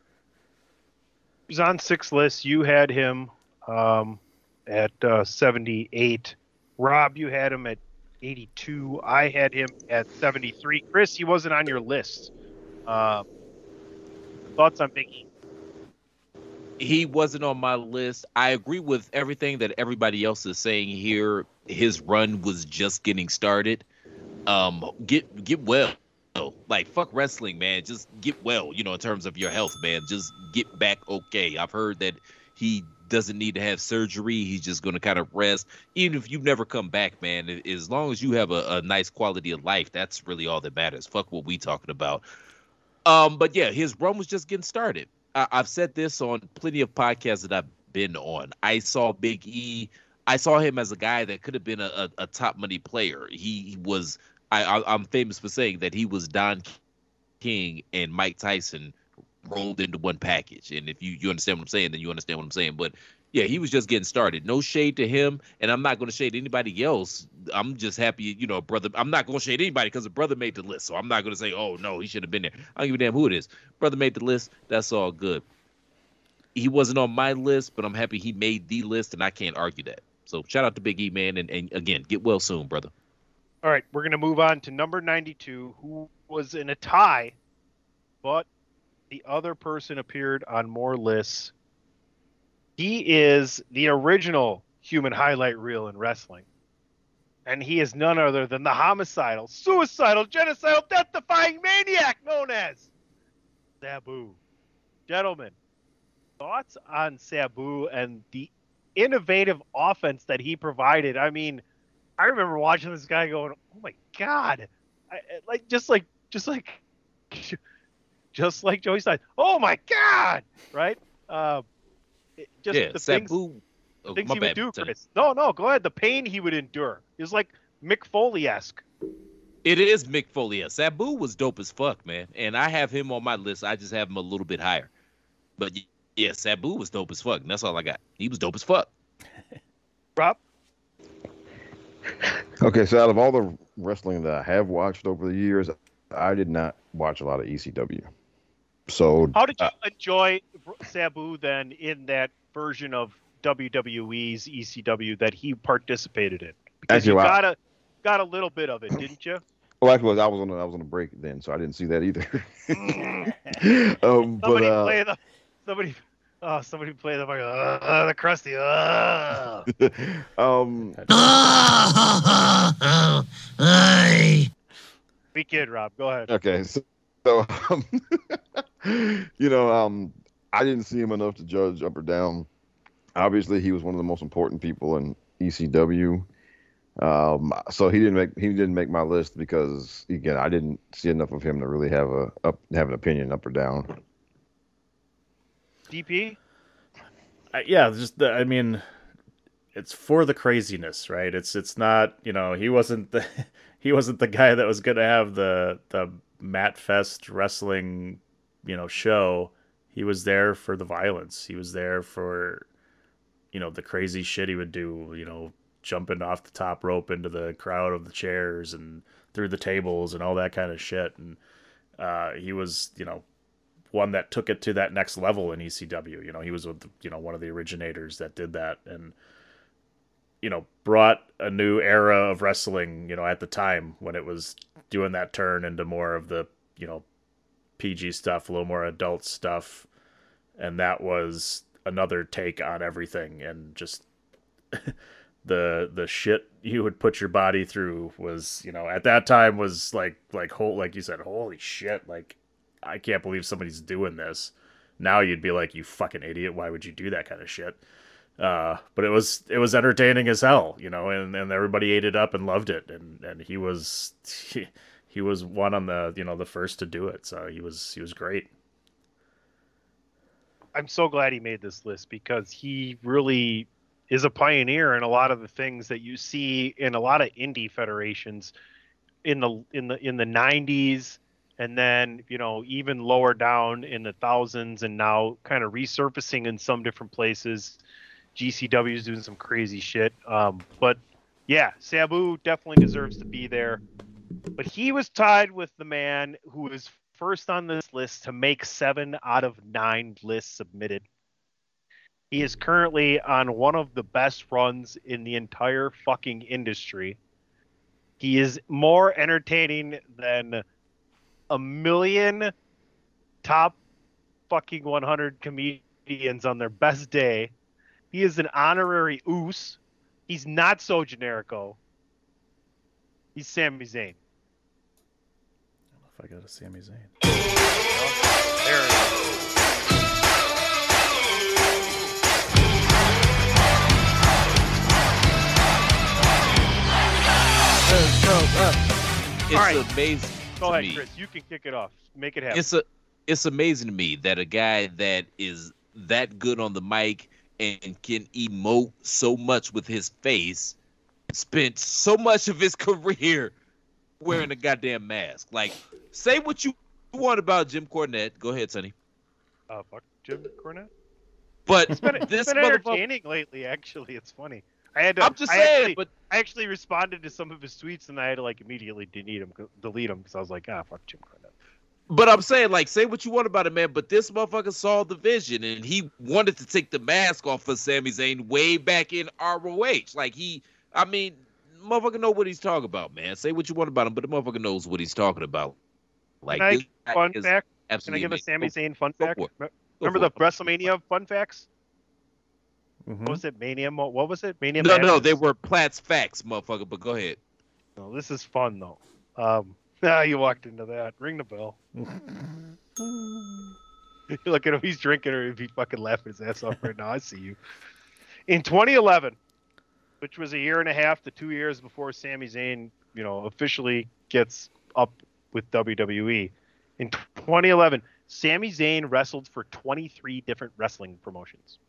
He's on six lists. You had him um, at uh, 78. Rob, you had him at 82. I had him at 73. Chris, he wasn't on your list. Uh, thoughts on Big E? he wasn't on my list. I agree with everything that everybody else is saying here. His run was just getting started. Um, get get well. Like fuck wrestling, man. Just get well. You know, in terms of your health, man. Just get back okay. I've heard that he doesn't need to have surgery. He's just going to kind of rest. Even if you've never come back, man. As long as you have a, a nice quality of life, that's really all that matters. Fuck what we talking about. Um, but yeah, his run was just getting started. I, I've said this on plenty of podcasts that I've been on. I saw Big E. I saw him as a guy that could have been a, a, a top money player. He was. I, I'm famous for saying that he was Don King and Mike Tyson rolled into one package. And if you you understand what I'm saying, then you understand what I'm saying. But yeah, he was just getting started. No shade to him, and I'm not going to shade anybody else. I'm just happy, you know, brother. I'm not going to shade anybody because the brother made the list. So I'm not going to say, oh no, he should have been there. I don't give a damn who it is. Brother made the list. That's all good. He wasn't on my list, but I'm happy he made the list, and I can't argue that. So shout out to Big E, man, and, and again, get well soon, brother. All right, we're going to move on to number 92, who was in a tie, but the other person appeared on more lists. He is the original human highlight reel in wrestling. And he is none other than the homicidal, suicidal, genocidal, death defying maniac known as Sabu. Gentlemen, thoughts on Sabu and the innovative offense that he provided? I mean, I remember watching this guy going, "Oh my god!" I, like just like just like just like Joey Styles. Oh my god! Right? Uh, it- just yeah, the things, Sabu. Oh, things he bad, would do, Chris. No, no, go ahead. The pain he would endure is like Mick Foley esque. It is Mick Foley. Yeah, Sabu was dope as fuck, man. And I have him on my list. I just have him a little bit higher. But Yeah, Sabu was dope as fuck. And that's all I got. He was dope as fuck. Rob, Okay, so out of all the wrestling that I have watched over the years, I did not watch a lot of ECW. So how did you uh, enjoy Sabu then in that version of WWE's ECW that he participated in? Because Actually, you got a got a little bit of it, didn't you? well, actually, I was on a, I was on a break then, so I didn't see that either. um, but Somebody uh, play the somebody. Oh, somebody play the uh, the crusty. Uh. um, Be kid, Rob. Go ahead. Okay, so, so um, you know, um, I didn't see him enough to judge up or down. Obviously, he was one of the most important people in ECW. Um, so he didn't make he didn't make my list because again, I didn't see enough of him to really have a up have an opinion up or down. DP. Uh, yeah, just the, I mean, it's for the craziness, right? It's it's not you know he wasn't the he wasn't the guy that was gonna have the the Matt Fest wrestling you know show. He was there for the violence. He was there for you know the crazy shit he would do. You know, jumping off the top rope into the crowd of the chairs and through the tables and all that kind of shit. And uh, he was you know one that took it to that next level in ECW. You know, he was with you know one of the originators that did that and you know brought a new era of wrestling. You know, at the time when it was doing that turn into more of the you know PG stuff, a little more adult stuff, and that was another take on everything and just the the shit you would put your body through was you know at that time was like like whole like you said holy shit like I can't believe somebody's doing this. Now you'd be like, you fucking idiot. Why would you do that kind of shit? Uh, but it was it was entertaining as hell, you know, and, and everybody ate it up and loved it, and and he was he, he was one on the you know the first to do it, so he was he was great. I'm so glad he made this list because he really is a pioneer in a lot of the things that you see in a lot of indie federations in the in the in the 90s and then you know even lower down in the thousands and now kind of resurfacing in some different places gcw is doing some crazy shit. Um, but yeah sabu definitely deserves to be there. But he was tied with the man who was first on this list to make seven out of nine lists submitted. He is currently on one of the best runs in the entire fucking industry. He is more entertaining than a million top fucking 100 comedians on their best day. He is an honorary Uce. He's not so generico. He's Sami Zayn. If I go to Sami Zayn, There it is. It's All right. amazing. Go to ahead, me. Chris. You can kick it off. Make it happen. It's a it's amazing to me that a guy that is that good on the mic and can emote so much with his face spent so much of his career wearing a goddamn mask. Like, say what you want about Jim Cornette. Go ahead, Sonny. uh, fuck Jim Cornette. But It's been, this it's been entertaining lately. Actually, it's funny. I had to. I'm just I saying, actually- but I actually responded to some of his tweets and I had to like immediately delete him, delete him because I was like, ah, fuck Jim Cornette. But I'm saying, like, say what you want about it, man. But this motherfucker saw the vision, and he wanted to take the mask off of Sami Zayn way back in ROH. Like he, I mean, motherfucker know what he's talking about, man. Say what you want about him, but the motherfucker knows what he's talking about. Like, Can I fun fact? Can I give a amazing. Sami Zayn fun go fact? for it. Me- Go Remember the. WrestleMania fun facts? Mhm. What was it? Mania? What was it? Mania. No, no, they were Platts facts, motherfucker. But go ahead. No, this is fun though. Um, ah, you walked into that. Ring the bell. Look at him. He's drinking, or if he fucking laughing his ass off right now. I see you. In 2011, which was a year and a half to two years before Sami Zayn, you know, officially gets up with WWE. In 2011, Sami Zayn wrestled for 23 different wrestling promotions.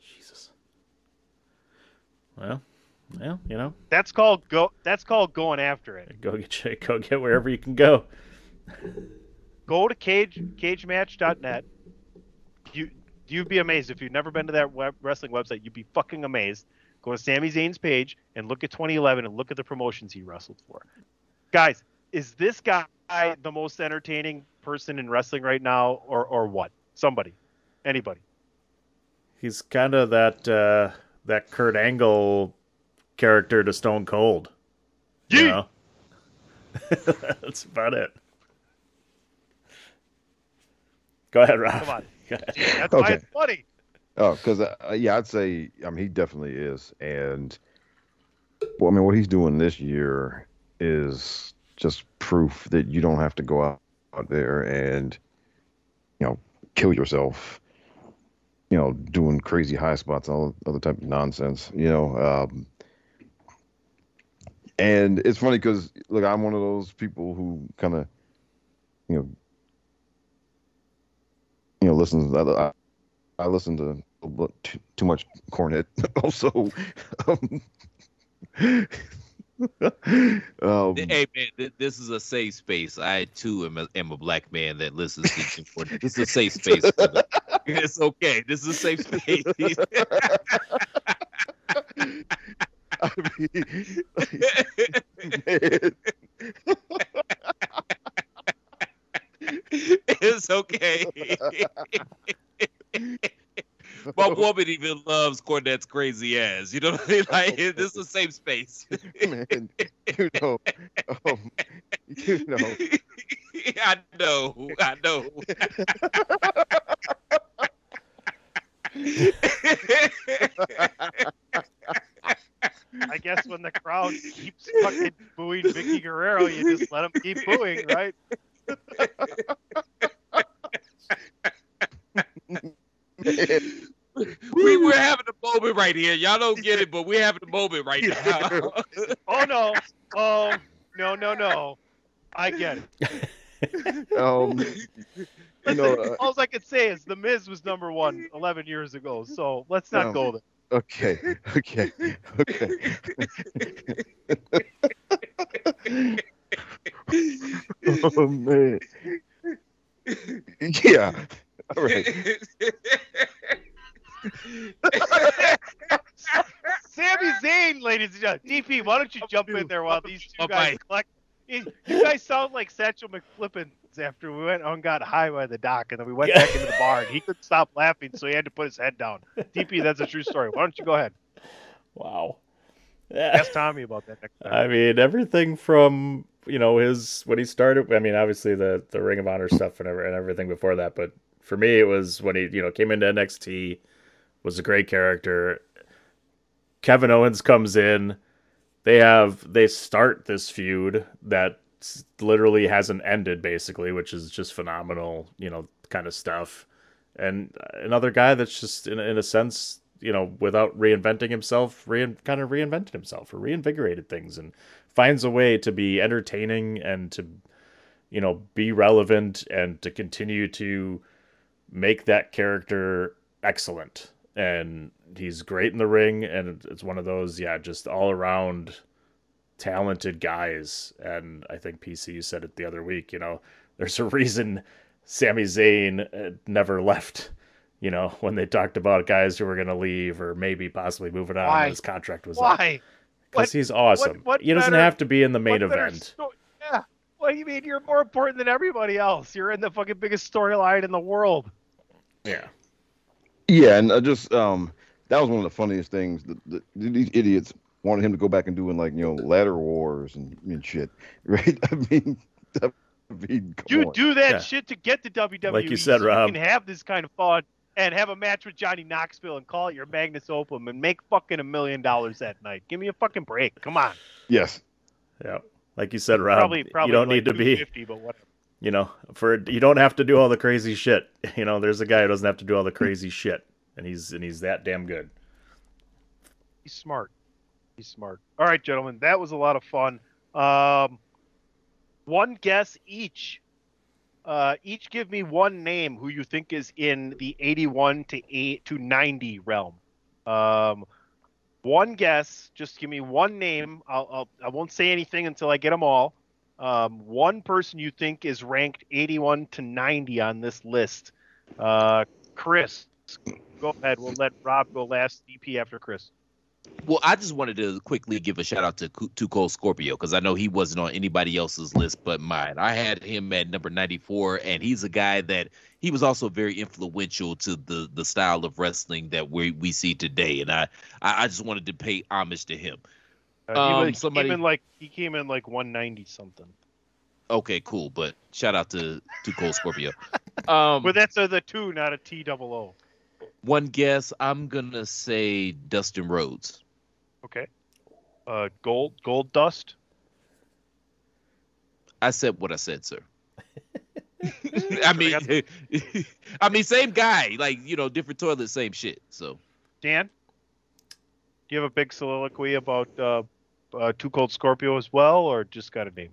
Jesus. Well, well, you know, That's called go. That's called going after it. go get go get wherever you can go. go to cage cagematch.net you You'd be amazed if you've never been to that web, wrestling website. You'd be fucking amazed. Go to Sami Zayn's page and look at 2011 and look at the promotions he wrestled for. Guys, is this guy the most entertaining person in wrestling right now, or or what? Somebody, anybody? He's kind of that uh, that Kurt Angle character to Stone Cold. You know? That's about it. Go ahead, Rob. Come on. Go ahead. That's why Okay. it's funny. Oh, because uh, yeah, I'd say I mean he definitely is, and well, I mean what he's doing this year is just proof that you don't have to go out, out there and you know kill yourself, you know, doing crazy high spots, all other type of nonsense, you know. Um, and it's funny because look, I'm one of those people who kind of, you know, you know, listens. I, I, I listen to too, too much Cornette. also, um, um, Hey man, th- this is a safe space. I too am a, am a black man that listens to Jim Cornette. This is a safe space. it's okay. This is a safe space. I mean, it's okay. My woman even loves Cornette's crazy ass. You know what I mean? Like this is a safe space. man, you know, um, you know, I know. I know. I guess when the crowd keeps fucking booing Vickie Guerrero, you just let them keep booing, right? we we're having a moment right here. Y'all don't get it, but we're having a moment right now. Oh no! Oh no no no! I get it. um, you know, uh, All I can say is the Miz was number one 11 years ago. So let's not Um, go there. Okay, okay, okay. oh man, yeah. All right. Sami Zayn, ladies and gentlemen. DP, why don't you jump in there while these two Oh, guys my. collect? You you guys sound like Satchel After we went and got high by the dock, and then we went back into the bar, and he couldn't stop laughing, so he had to put his head down. DP, that's a true story. Why don't you go ahead? Wow. Ask Tommy about that next time. I mean, everything from you know his when he started. I mean, obviously the the Ring of Honor stuff and, and everything before that. But for me, it was when he you know came into NXT, was a great character. Kevin Owens comes in. They have they start this feud that literally hasn't ended basically, which is just phenomenal. You know, kind of stuff. And uh, another guy that's just in in a sense you know, without reinventing himself, rein, kind of reinvented himself or reinvigorated things and finds a way to be entertaining and to, you know, be relevant and to continue to make that character excellent. And he's great in the ring. And it's one of those, yeah, just all around talented guys. And I think PC you said it the other week, you know, there's a reason Sami Zayn uh, never left you know, when they talked about guys who were going to leave or maybe possibly moving on Why? his contract was up. Why? Because he's awesome. what he doesn't better- have to be in the main event. sto- yeah. What do you mean? You're more important than everybody else. You're in the fucking biggest storyline in the world. Yeah. Yeah, and uh, just um, that was one of the funniest things. The, the, these idiots wanted him to go back and doing like you know ladder wars and, and shit, right? I mean, I mean, You on. do that Yeah. shit to get to WWE. Like you said, so Rob. You can have this kind of fun and have a match with Johnny Knoxville and call it your Magnus Opum and make fucking a million dollars that night. Give me a fucking break. Come on. Yes, Yeah. Like you said, Rob, probably, probably you don't like need to be, 250, but whatever. you know, for you don't have to do all the crazy shit. You know, there's a guy who doesn't have to do all the crazy shit, and he's and he's that damn good. He's smart. Smart. All right, gentlemen, that was a lot of fun. Um, one guess each. Uh, each give me one name who you think is in the 81 to 8 to 90 realm. Um, one guess. Just give me one name. I'll, I'll I won't say anything until I get them all. Um, one person you think is ranked 81 to 90 on this list. Uh, Chris, go ahead. We'll let Rob go last. DP after Chris. Well, I just wanted to quickly give a shout out to to 2 Cold Scorpio because I know he wasn't on anybody else's list but mine. I had him at number 94, and he's a guy that he was also very influential to the the style of wrestling that we we see today. And I I just wanted to pay homage to him. Uh, he, Um, was- somebody- came in like he came in like 190 something. Okay, cool. But shout out to to Cold Scorpio. Um, But that's a the two, not a T double O. one guess, I'm gonna say Dustin Rhodes. Okay. Uh, gold gold dust. I said what I said, sir. I mean, I mean, same guy, like you know, different toilet, same shit. So Dan, do you have a big soliloquy about uh, uh, 2 Cold Scorpio as well, or just got a name?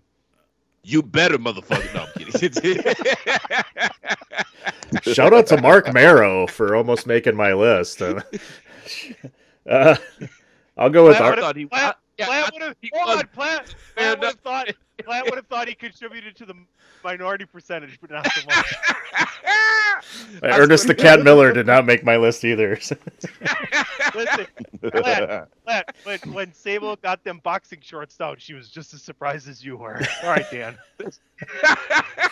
you better, motherfucker. No, I'm kidding. Shout out to Marc Mero for almost making my list. Uh, I'll go with Platt our, would've- thought he- Platt, I- yeah, Platt would have. Hold on, Platt. Platt would have thought. Platt would have thought he contributed to the minority percentage, but not so much. Ernest the Cat Miller did not make my list either. Listen, Platt, Platt, when, when Sable got them boxing shorts down, she was just as surprised as you were. All right, Dan.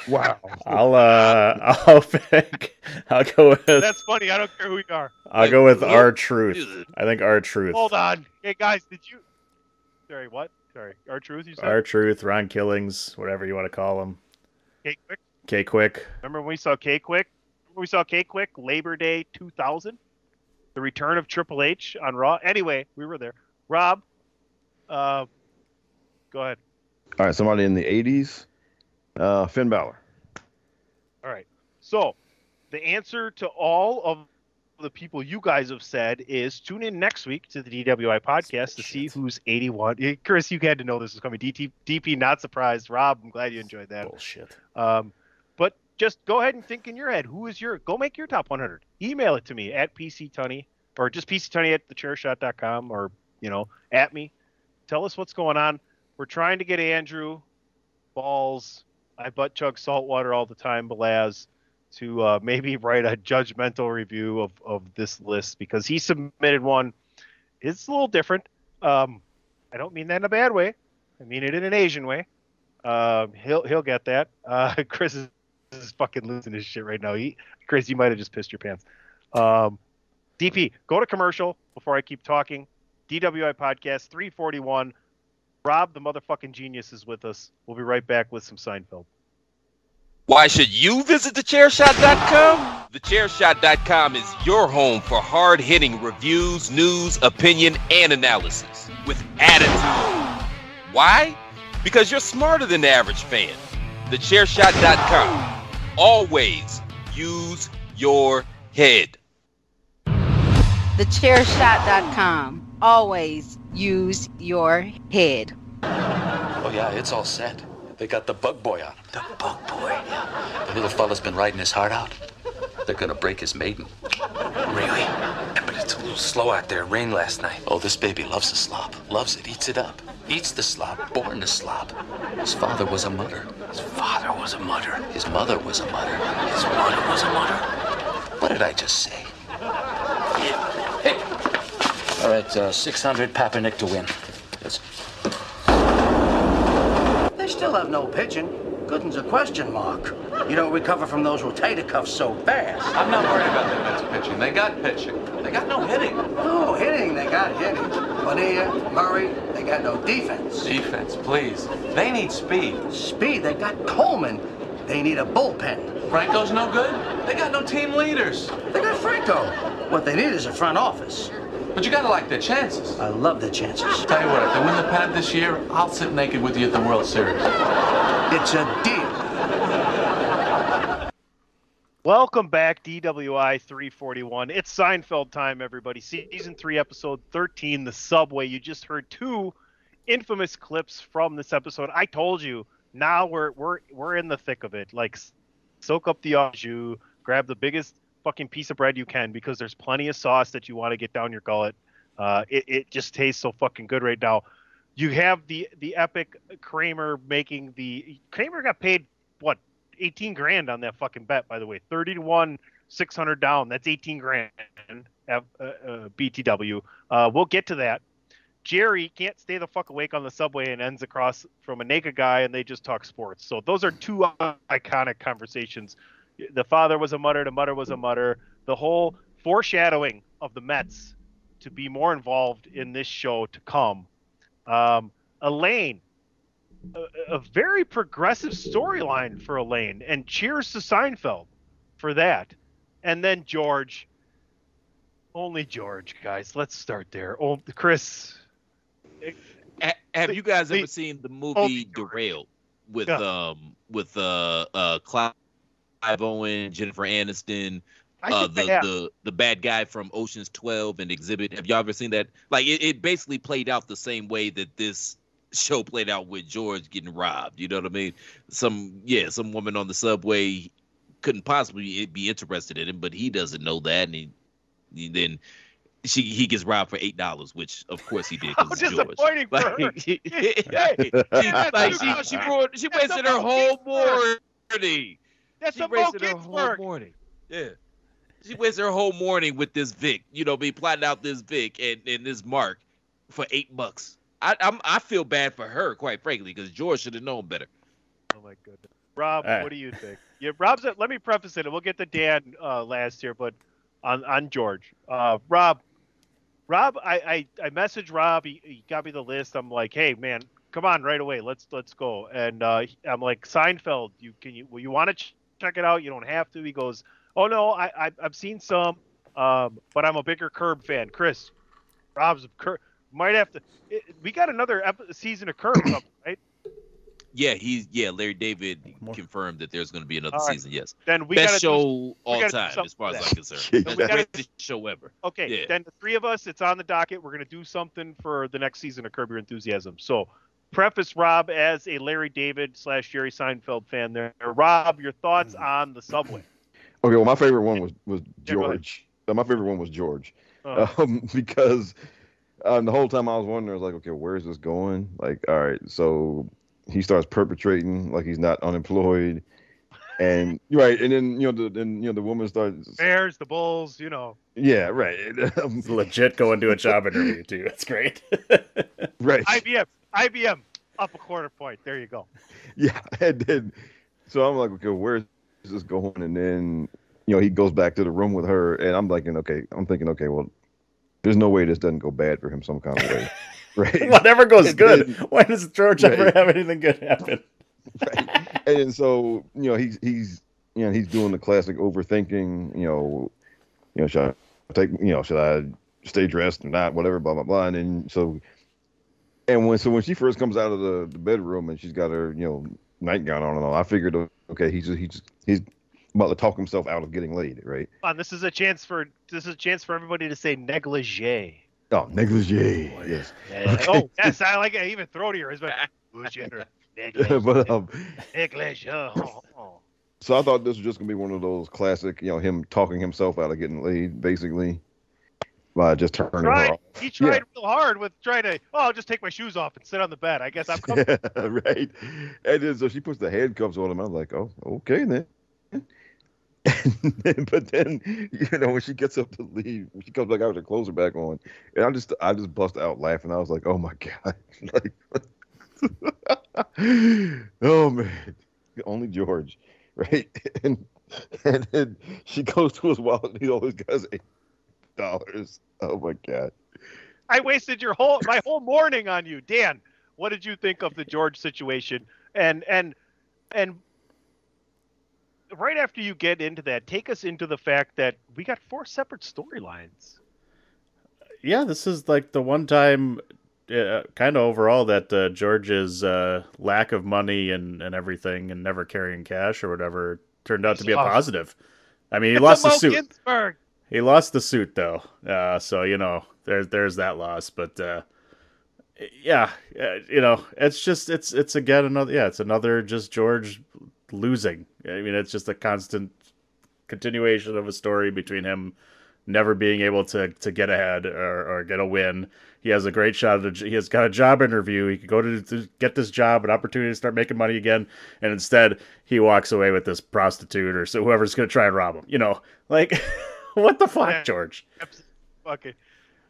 wow. I'll uh, I'll pick. I'll go with. That's funny. I don't care who you are. I'll go with R-Truth. I think R-Truth. Hold on. Hey guys, did you? Sorry, what? Sorry, R-Truth. You said. Our truth, Ron Killings, whatever you want to call him. K Quick. K-Kwik. Remember when we saw K-Kwik? Remember we saw K-Kwik Labor Day 2000, the return of Triple H on Raw. Anyway, we were there. Rob, uh, go ahead. All right, somebody in the 80s. Uh, Finn Balor. All right. So, the answer to all of the people you guys have said is tune in next week to the DWI podcast to see who's 81. Eh, Chris, you had to know this was coming. DT, DP, not surprised. Rob, I'm glad you enjoyed that. Bullshit. Um, but just go ahead and think in your head who is your go make your top 100. Email it to me at pctunney or just pctunney at thechairshot.com or you know at me. Tell us what's going on. We're trying to get Andrew balls. I butt chug salt water all the time, Belaz, to uh, maybe write a judgmental review of, of this list because he submitted one. It's a little different. Um, I don't mean that in a bad way. I mean it in an Asian way. Uh, he'll he'll get that. Uh, Chris is, is fucking losing his shit right now. He, Chris, you might have just pissed your pants. Um, DP, go to commercial before I keep talking. DWI podcast 341. Rob, the motherfucking genius, is with us. We'll be right back with some Seinfeld. Why should you visit thechairshot.com? Thechairshot.com is your home for hard hitting reviews, news, opinion, and analysis with attitude. Why? Because you're smarter than the average fan. Thechairshot.com. Always use your head. Thechairshot.com. Always use your head. Oh yeah, it's all set. They got the bug boy on. The bug boy? Yeah. The little fella's been riding his heart out. They're gonna break his maiden. Really? But it's a little slow out there. Rain last night. Oh, this baby loves the slop. Loves it. Eats it up. Eats the slop. Born to slop. His father was a mutter. His father was a mutter. His mother was a mutter. His mother was a mutter. What did I just say? Yeah. Hey. All right, uh, 600 Papanik to win. That's They still have no pitching. Gooden's a question mark. You don't recover from those rotator cuffs so fast. I'm not worried about the Mets pitching. They got pitching. They got no hitting. Oh, hitting, they got hitting. Bonilla, Murray, they got no defense. Defense, please. They need speed. Speed, they got Coleman. They need a bullpen. Franco's no good. They got no team leaders. They got Franco. What they need is a front office. But you gotta like their chances. I love their chances. Tell you what, if they win the pennant this year, I'll sit naked with you at the World Series. It's a deal. Welcome back, DWI 341. It's Seinfeld time, everybody. Season 3, episode 13, The Subway. You just heard two infamous clips from this episode. I told you, now we're we're we're in the thick of it. Like soak up the au jus, grab the biggest fucking piece of bread you can because there's plenty of sauce that you want to get down your gullet. Uh, it, it just tastes so fucking good right now. You have the the epic Kramer making the Kramer got paid what 18 grand on that fucking bet by the way 30 to 1 600 down. That's 18 grand. F- uh, uh, BTW. Uh, we'll get to that. Jerry can't stay the fuck awake on the subway and ends across from a naked guy and they just talk sports. So those are two iconic conversations. The father was a mutter, the mother was a mutter. The whole foreshadowing of the Mets to be more involved in this show to come. Um, Elaine, a, a very progressive storyline for Elaine, and cheers to Seinfeld for that. And then George, only George, guys. Let's start there. Oh, Chris, Ha- Have you guys ever seen the Oh, movie Derailed with Yeah. um with uh uh Clive Owen, Jennifer Aniston, uh the the the bad guy from Ocean's 12 and Exhibit? Have y'all ever seen that? Like it, it basically played out the same way that this show played out with George getting robbed. You know what I mean? Some yeah, some woman on the subway couldn't possibly be interested in him, but he doesn't know that, and he, he then she he gets robbed for eight dollars, which of course he did because it's George. disappointing for her. Like, she, that's like she she, ruined, she wasted her whole morning. That's she a Mo wasted her whole Ginsburg. morning. Yeah. She wasted her whole morning with this Vic, you know, be plotting out this Vic and, and this Mark for eight bucks. I I'm, I feel bad for her, quite frankly, because George should have known better. Oh my goodness. Rob, All right. what do you think? Yeah, Rob's. Let me preface it, and we'll get to Dan uh, last here, but on on George, uh, Rob, Rob, I I, I messaged Rob. He, he got me the list. I'm like, hey man, come on right away. Let's let's go. And uh, I'm like, Seinfeld. You can you well, you want to ch- check it out? You don't have to. He goes, oh no, I, I I've seen some, um, but I'm a bigger Curb fan. Chris, Rob's a Curb. Might have to. It, we got another ep- season of Curb, coming, right? Yeah, he's yeah. Larry David confirmed that there's going to be another All right. season. Yes, Then we best gotta do- show we all time, as far as. I'm concerned. So Best gotta- greatest show ever. Okay, Yeah. then the three of us, it's on the docket. We're going to do something for the next season of Curb Your Enthusiasm. So, preface Rob as a Larry David slash Jerry Seinfeld fan. There, Rob, your thoughts on the subway? Okay, well, my favorite one was was Yeah. George. Uh, my favorite one was George, Uh, um, because um, the whole time I was wondering, I was like, okay, where's this going? Like, all right, so he starts perpetrating like he's not unemployed, and right, and then you know, the, then you know, the woman starts, Bears, the Bulls, you know. yeah, right, Legit going to a job interview too. That's great. right, IBM, IBM, up a quarter point. There you go. yeah, and then so I'm like, okay, where's this going? And then you know, he goes back to the room with her, and I'm thinking, okay, I'm thinking, okay, well, there's no way this doesn't go bad for him some kind of way, right? Whatever goes And good. then- Why does George ever have anything good happen? and so you know he's he's you know he's doing the classic overthinking you know you know should I take you know should I stay dressed or not whatever blah blah blah and then so and when so when she first comes out of the, the bedroom and she's got her you know nightgown on and all I figured okay he's just, he's he's about to talk himself out of getting laid right Come on, this is a chance for this is a chance for everybody to say negligee. oh negligee yes Oh yes, I like it. I even throw to but negligee, but um negligee. Oh, oh. So I thought this was just gonna be one of those classic, you know, him talking himself out of getting laid, basically, by just turning her Tried, off. he tried real hard with trying to. Oh, I'll just take my shoes off and sit on the bed. I guess I'm comfortable. right. And then so she puts the handcuffs on him. I'm like, oh, okay then. And then, but then, you know, when she gets up to leave, she comes back out with her clothes are back on, and I just, I just bust out laughing. I was like, oh my god, like, oh man, only George, right? And and then she goes to his wallet, and he always got dollars. Oh my god. I wasted your whole my whole morning on you, Dan. What did you think of the George situation? And and and right after you get into that, take us into the fact that we got four separate storylines. yeah, this is like the one time, uh, kind of overall, that uh, George's uh, lack of money and, and everything and never carrying cash or whatever turned out to be a positive. I mean, he It's lost a the suit. Ginsburg. He lost the suit though, uh, so you know there's there's that loss. But uh, yeah, uh, you know it's just it's it's again another yeah it's another just George losing. I mean it's just a constant continuation of a story between him never being able to to get ahead or, or get a win. He has a great shot. He has got a job interview. He could go to, to get this job, an opportunity to start making money again, and instead he walks away with this prostitute or so whoever's going to try and rob him. You know, like what the fuck, Yeah. George? Fucking.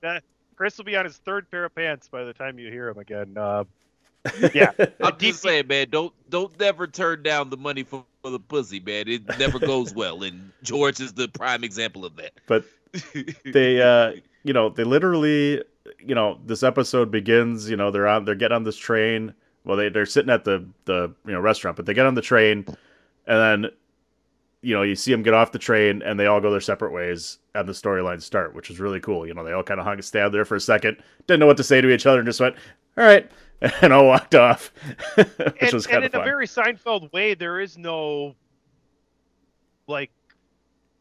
That, Chris will be on his third pair of pants by the time you hear him again. Uh, yeah. I'm just saying, man, don't don't never turn down the money for, for the pussy, man. It never goes well, and George is the prime example of that. But they uh you know they literally you know this episode begins you know they're on they're getting on this train well they, they're sitting at the the you know restaurant but they get on the train and then you know you see them get off the train and they all go their separate ways and the storylines start which is really cool you know they all kind of hung a stand there for a second didn't know what to say to each other and just went all right and all walked off which and, was and kind in of fun a very Seinfeld way, there is no like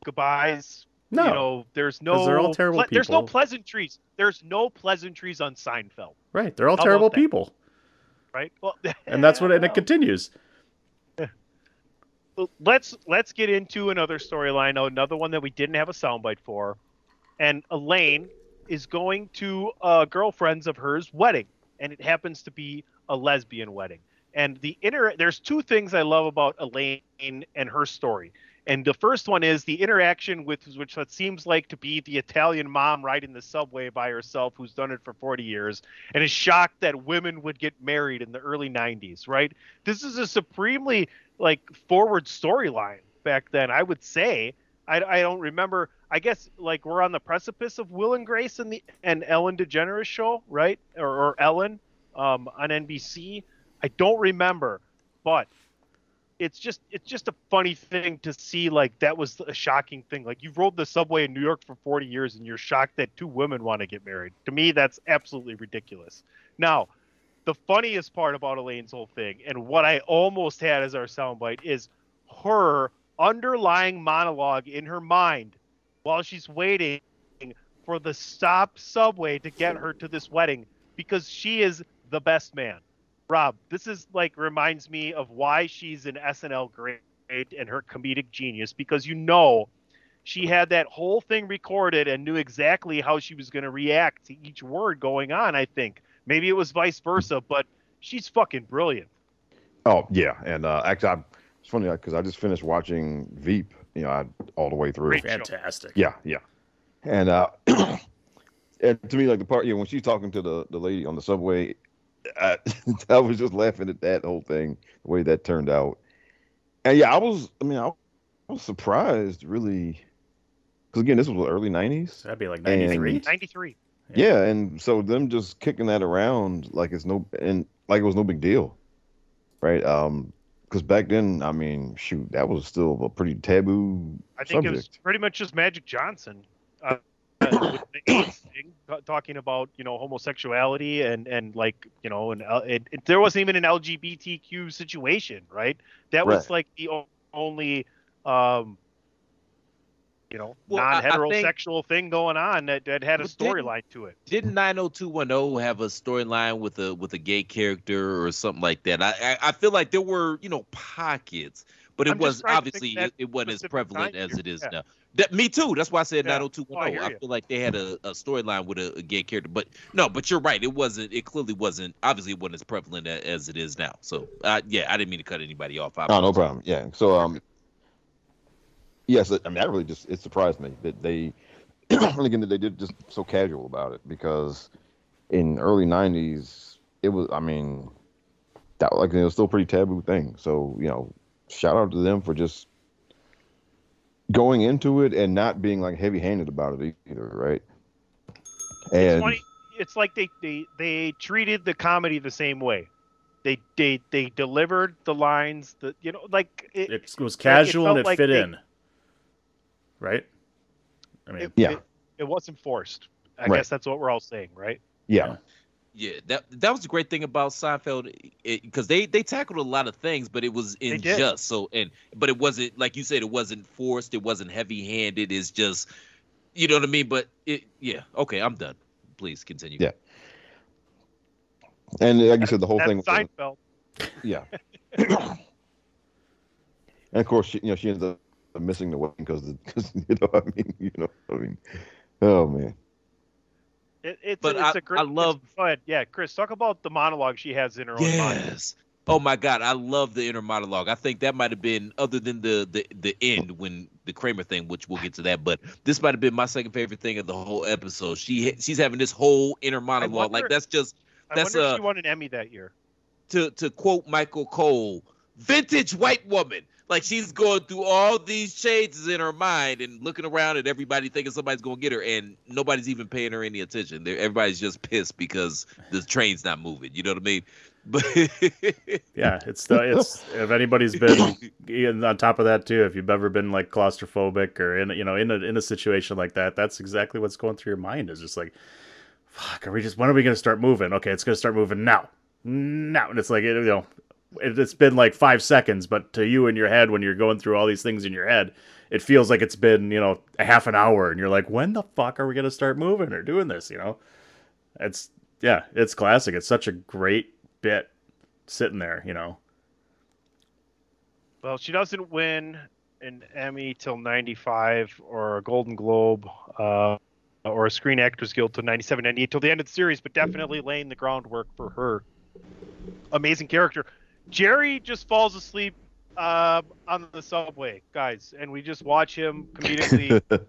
goodbyes. No. You know, there's no. they're all terrible There's no pleasantries. There's no pleasantries on Seinfeld, right they're all How terrible that? people right? Well, and that's what and it continues let's let's get into another storyline, another one that we didn't have a soundbite for. And Elaine is going to a girlfriend's of hers wedding, and it happens to be a lesbian wedding. And the inter there's two things I love about Elaine and her story. And the first one is the interaction with which that seems like to be the Italian mom riding the subway by herself who's done it for 40 years and is shocked that women would get married in the early 90s, right? This is a supremely like forward storyline back then, I would say. I, I don't remember. I guess like we're on the precipice of Will and Grace and the and Ellen DeGeneres show, right? Or, or Ellen um, on NBC. I don't remember, but it's just it's just a funny thing to see like that was a shocking thing. Like you've rode the subway in new york for 40 years and you're shocked that two women want to get married. To me that's absolutely ridiculous. Now the funniest part about elaine's whole thing and what i almost had as our soundbite is her underlying monologue in her mind while she's waiting for the stop subway to get her to this wedding because she is the best man Rob, this is like reminds me of why she's an SNL great and her comedic genius because you know she had that whole thing recorded and knew exactly how she was going to react to each word going on. I think maybe it was vice versa, but she's fucking brilliant. Oh yeah, and uh, actually, I, it's funny because I just finished watching Veep, you know, I, all the way through. Great show. fantastic Yeah, yeah, and uh, and to me, like the part, you know, when she's talking to the the lady on the subway, I, I was just laughing at that whole thing, the way that turned out. And yeah, I was, I mean, I, I was surprised, really, because again, this was the early '90s. that'd be like And- 93 93. Yeah. and so them just kicking that around like it's no and like it was no big deal, right? Um, because back then, I mean, shoot, that was still a pretty taboo I think subject. it was pretty much just Magic Johnson. Uh, with thing, talking about you know homosexuality and and like you know and uh, it, it, there wasn't even an LGBTQ situation, right? That was Right. like the only um, you know Well, I- I think- non-heterosexual thing going on that, that had a storyline to it. Didn't 90210 have a storyline with a with a gay character or something like that? I I, I feel like there were you know pockets, but it I'm was obviously it, it wasn't as prevalent as it is Yeah. now. That, me too. That's why I said Yeah. 90210. Oh, I I feel like they had a, a storyline with a, a gay character, but no, but you're right. It wasn't. It clearly wasn't. Obviously, it wasn't as prevalent a- as it is now. So uh, yeah, I didn't mean to cut anybody off. I Oh, no problem. Yeah. So, um, yes, I mean, that really just it surprised me that they, and again, that they did just so casual about it because in early '90s, it was, I mean, that like it was still a pretty taboo thing. So, you know, shout out to them for just going into it and not being like heavy-handed about it either, right? It's And funny. It's like they, they they treated the comedy the same way. They they they delivered the lines. that you know like it, it was it casual and it like fit they- in right i mean it, Yeah. it, it wasn't forced. I Right. guess that's what we're all saying, right? yeah, Yeah, that that was the great thing about Seinfeld, because they they tackled a lot of things, but it was did. unjust. So and but it wasn't like you said, it wasn't forced, it wasn't heavy handed. It's just, you know what I mean. But it, yeah, okay, I'm done. Please continue. Yeah. and like you said, the whole That's thing. was- Seinfeld. Yeah. and of course, she, you know, she ends up missing the wedding because because you know I mean you know I mean oh man It, it's But it's I- a great. I love- Go ahead, yeah, Chris. Talk about the monologue she has in her own mind. Yes. Oh my God, I love the inner monologue. I think that might have been other than the the the end when the Kramer thing, which we'll get to that. But this might have been my second favorite thing of the whole episode. She she's having this whole inner monologue. wonder- like that's just I that's a, if she won an Emmy that year. to to quote Michael Cole, vintage white woman. Like she's going through all these changes in her mind and looking around at everybody thinking somebody's gonna get her, and nobody's even paying her any attention. They're, everybody's just pissed because the train's not moving. You know what I mean? But Yeah, it's the it's if anybody's been on top of that too, if you've ever been like claustrophobic or in you know in a in a situation like that, that's exactly what's going through your mind. Is just like, fuck, are we just when are we gonna start moving? Okay, it's gonna start moving now, now, and it's like you know, it's been like five seconds, but to you in your head when you're going through all these things in your head, it feels like it's been you know a half an hour, and you're like, when the fuck are we gonna start moving or doing this? You know, it's yeah, it's classic. It's such a great bit sitting there, you know. Well, she doesn't win an Emmy till '95 or a Golden Globe uh, or a Screen Actors Guild till '97, '98 till the end of the series, but definitely laying the groundwork for her amazing character. Jerry just falls asleep uh, on the subway, guys, and we just watch him comedically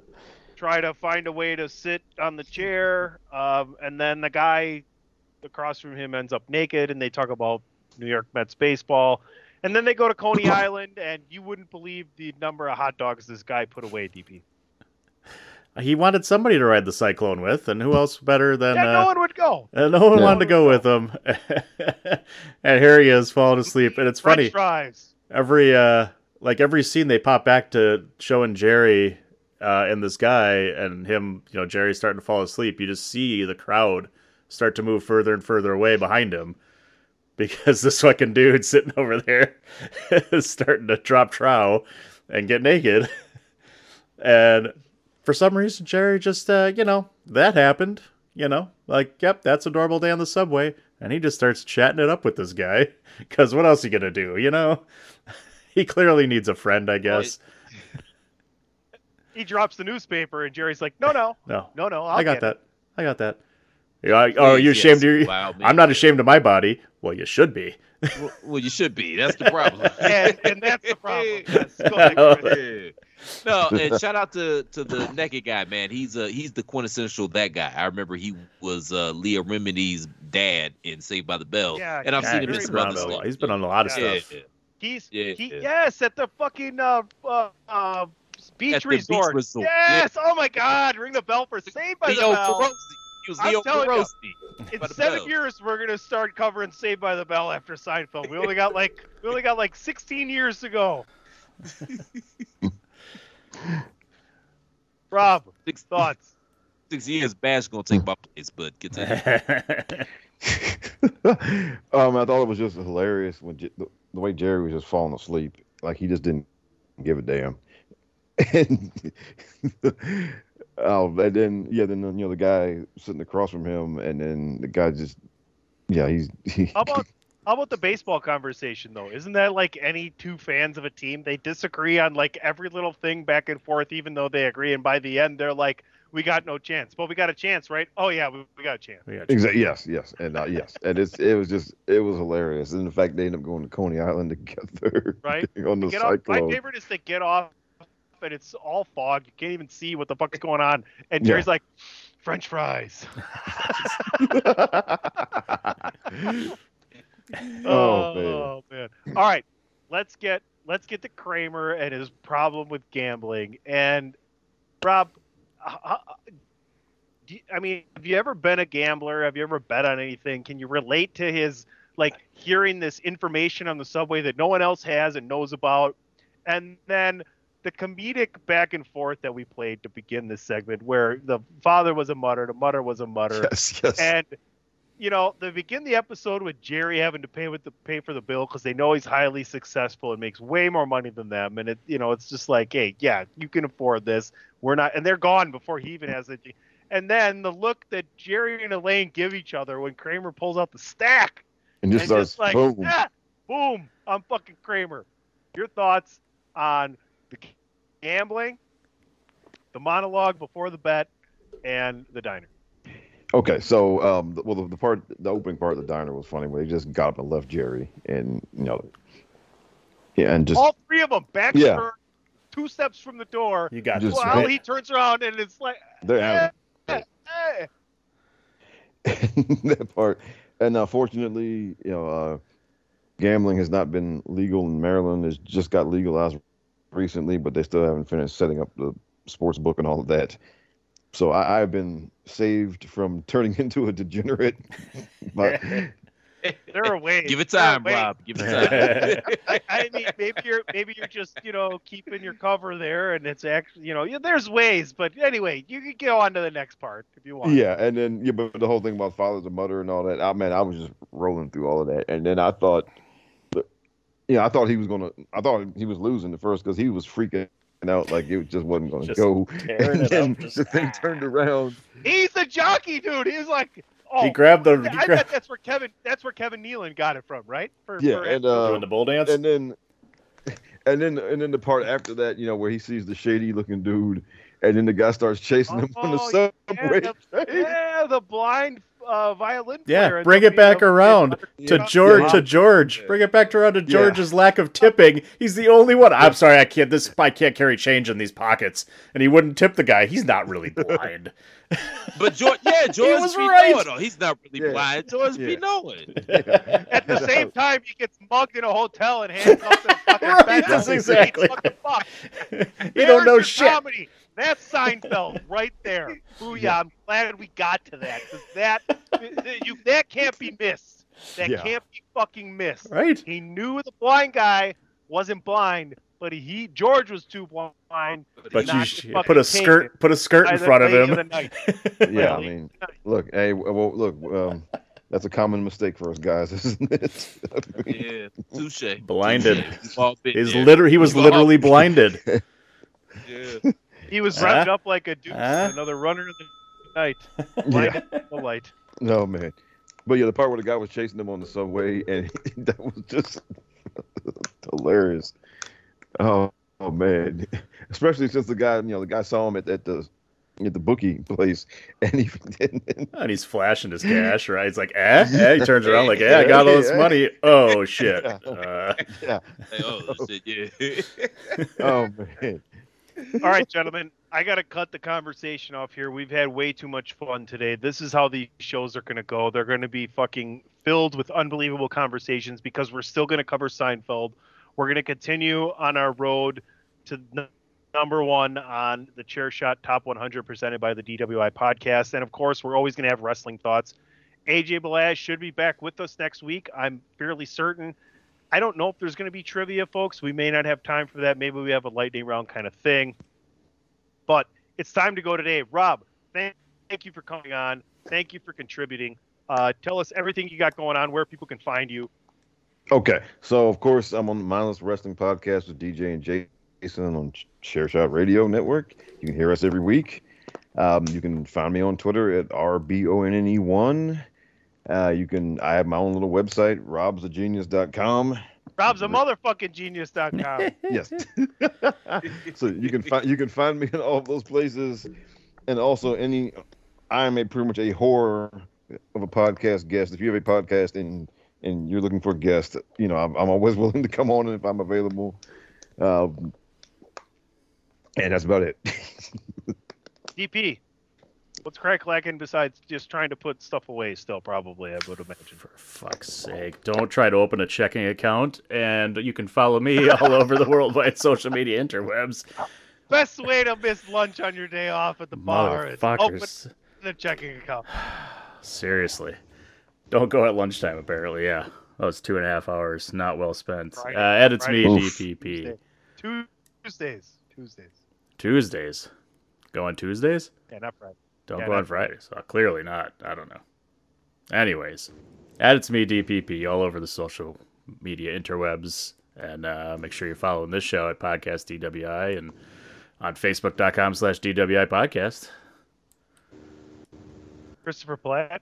try to find a way to sit on the chair, um, and then the guy across from him ends up naked, and they talk about New York Mets baseball. And then they go to Coney Island, and you wouldn't believe the number of hot dogs this guy put away, DP. He wanted somebody to ride the cyclone with, and who else better than Yeah, uh, no one would go. and no one Yeah. wanted to go with him. and here he is falling asleep, and it's French funny. fries. Every uh, like every scene they pop back to showing Jerry uh, and this guy and him, you know, Jerry starting to fall asleep. You just see the crowd start to move further and further away behind him because this fucking dude sitting over there is starting to drop trow and get naked. And for some reason, Jerry just, uh, you know, that happened. You know, like, yep, that's a normal day on the subway. And he just starts chatting it up with this guy. Because what else he gonna do? You know, he clearly needs a friend, I guess. He drops the newspaper, and Jerry's like, "No, no, No, no, no, I'll I got that. it." I got that. Yeah, I- oh, you Yes, ashamed of your? wow. I'm not ashamed of my body. Well, you should be. well, well, you should be. That's the problem. And, and that's the problem. Yes, go ahead, Chris. Yeah. No, and shout out to to the naked guy, man. He's uh he's the quintessential that guy. I remember he was uh Leah Remini's dad in Saved by the Bell, Yeah, and I've Yeah, seen him in he's some been other stuff. he's been on a lot of Yeah, stuff. He's Yeah, he, yeah. yes at the fucking uh, uh, uh beach At the beach resort. resort, Yes. Oh my God! Ring the bell for Saved by Leo the Bell. Perosi. He was I'm Leo telling you, Perosi. In seven Bell. years, we're gonna start covering Saved by the Bell after Seinfeld. We only got like we only got like 16 years to go. Rob, Six, thoughts? six years, Bash gonna take my place, but continue. um, I thought it was just hilarious when J- the, the way Jerry was just falling asleep, like he just didn't give a damn. And oh, and then yeah, then you know the guy sitting across from him, and then the guy just yeah, he's he, How about how about the baseball conversation though? Isn't that like any two fans of a team? They disagree on like every little thing back and forth, even though they agree, and by the end they're like, "We got no chance." But we got a chance, right? Oh yeah, we, we got a chance. Exactly. Yes. Yes. And uh, yes. And it's it was just it was hilarious. And in fact they end up going to Coney Island together, Right? on the Get off. My favorite is they get off, and it's all fog. You can't even see what the fuck's going on. And Yeah. Jerry's like, "French fries." Oh, oh man. All right, let's get let's get to Kramer and his problem with gambling. And Rob, h- h- do you- I mean, have you ever been a gambler? Have you ever bet on anything? Can you relate to his like hearing this information on the subway that no one else has and knows about, and then the comedic back and forth that we played to begin this segment, where the father was a mutter, the mother was a mutter, Yes. Yes. and you know they begin the episode with Jerry having to pay with the pay for the bill because they know he's highly successful and makes way more money than them, and it you know it's just like, hey, yeah, you can afford this. We're not, and they're gone before he even has it. And then the look that Jerry and Elaine give each other when Kramer pulls out the stack and just starts just like, boom. "Ah, boom, I'm fucking Kramer. Your thoughts on the gambling, the monologue before the bet, and the diner. Okay, so um, the- well, the, the part, the opening part of the diner was funny where they just got up and left Jerry, and you know, yeah, and just All three of them back Yeah. her, two steps from the door. You got Just this. Well, right. he turns around and it's like, they're out. eh, eh. that part. And uh, fortunately, you know, uh, gambling has not been legal in Maryland. It's just got legalized recently, but they still haven't finished setting up the sports book and all of that. So I, I've been saved from turning into a degenerate. but there are ways. Give it time, ways. Rob. Give it time. I, I mean, maybe you're maybe you're just you know keeping your cover there, and it's actually you know yeah, there's ways. But anyway, you can go on to the next part if you want. yeah, and then yeah, but the whole thing about fathers and mother and all that. I man, I was just rolling through all of that, and then I thought, yeah, I thought he was gonna. I thought he was losing the first because he was freaking out like it just wasn't gonna go. And then up, just- the thing turned around. He's a jockey, dude. He's like, oh, He grabbed the. He I grabbed, bet that's where Kevin. That's where Kevin Nealon got it from, right? For, Yeah, for- and uh, doing the bull dance. and then and then and then the part after that, you know, where he sees the shady looking dude, and then the guy starts chasing him on the Oh, subway. yeah, the, yeah, the blind uh, violin Yeah, bring it back around to George. Yeah. To George, bring it back around to Yeah. George's lack of tipping. He's the only one. I'm sorry, I can't. This I can't carry change in these pockets, and he wouldn't tip the guy. He's not really blind. But George, yeah, George was be right. knowing. He's not really Yeah. blind. George be Yeah. knowing. At the same time, he gets mugged in a hotel and handcuffed to the fucking Right, bed. that's exactly. fucking fucked. you don't know shit. Comedy. That's Seinfeld right there. Booyah! I'm glad we got to that because that you that can't be missed. That Yeah. can't be fucking missed. Right? He knew the blind guy wasn't blind, but he, he George was too blind. to But you sh- put a skirt, it put a skirt in front of him. the night. Yeah, I mean, of the night. look, hey, well, look, um, that's a common mistake for us guys, isn't it? I mean, Yeah, touche. Blinded. Touche. We've all He's there. literally he was literally blinded. Yeah. He was wrapped revved up like a dude, Huh? another runner of the night. yeah. Blinded the light. No man, but yeah, the part where the guy was chasing him on the subway, and that was just hilarious. Oh, oh man, especially since the guy, you know, the guy saw him at, at the at the bookie place, and he and, And he's flashing his cash, right? He's like, eh? eh? He turns around like, yeah, I got all this money. Oh shit. Uh, yeah, Hey, oh shit, yeah. oh man, All right, gentlemen, I got to cut the conversation off here. We've had way too much fun today. This is how these shows are going to go. They're going to be fucking filled with unbelievable conversations because we're still going to cover Seinfeld. We're going to continue on our road to number one on the Chair Shot Top 100 presented by the DWI podcast. And of course, we're always going to have wrestling thoughts. AJ Balaz should be back with us next week. I'm fairly certain. I don't know if there's going to be trivia, folks. We may not have time for that. Maybe we have a lightning round kind of thing. But it's time to go today. Rob, thank, thank you for coming on. Thank you for contributing. Uh, tell us everything you got going on, where people can find you. Okay, so of course I'm on the Mindless Wrestling Podcast with DJ and Jason on Chairshot Radio Network. You can hear us every week. Um, you can find me on Twitter at rbonne1. Uh, you can. I have my own little website, robsagenius.com. Rob's a motherfucking genius.com. Yes. so you can find you can find me in all of those places, and also any. I am a pretty much a horror of a podcast guest. If you have a podcast and and you're looking for a guest, you know I'm, I'm always willing to come on if I'm available. Um, and that's about it. DP, what's crack lacking besides just trying to put stuff away still, probably, I would imagine. For fuck's sake, don't try to open a checking account, and you can follow me all over the worldwide social media interwebs. Best way to miss lunch on your day off at the bar is open Motherfuckers. the checking account. Seriously. Don't go at lunchtime, apparently, yeah. Oh, it's two and a half hours. Not well spent. Friday. Uh, edits me, Friday. DPP. Tuesdays. Tuesdays. Tuesdays. Go on Tuesdays? Yeah, not Friday. Don't Yeah, go on Fridays. Uh, clearly not. I don't know. Anyways, add it to me, DPP, all over the social media interwebs. And uh, make sure you're following this show at Podcast DWI and on Facebook.com slash DWI Podcast. Christopher Platt.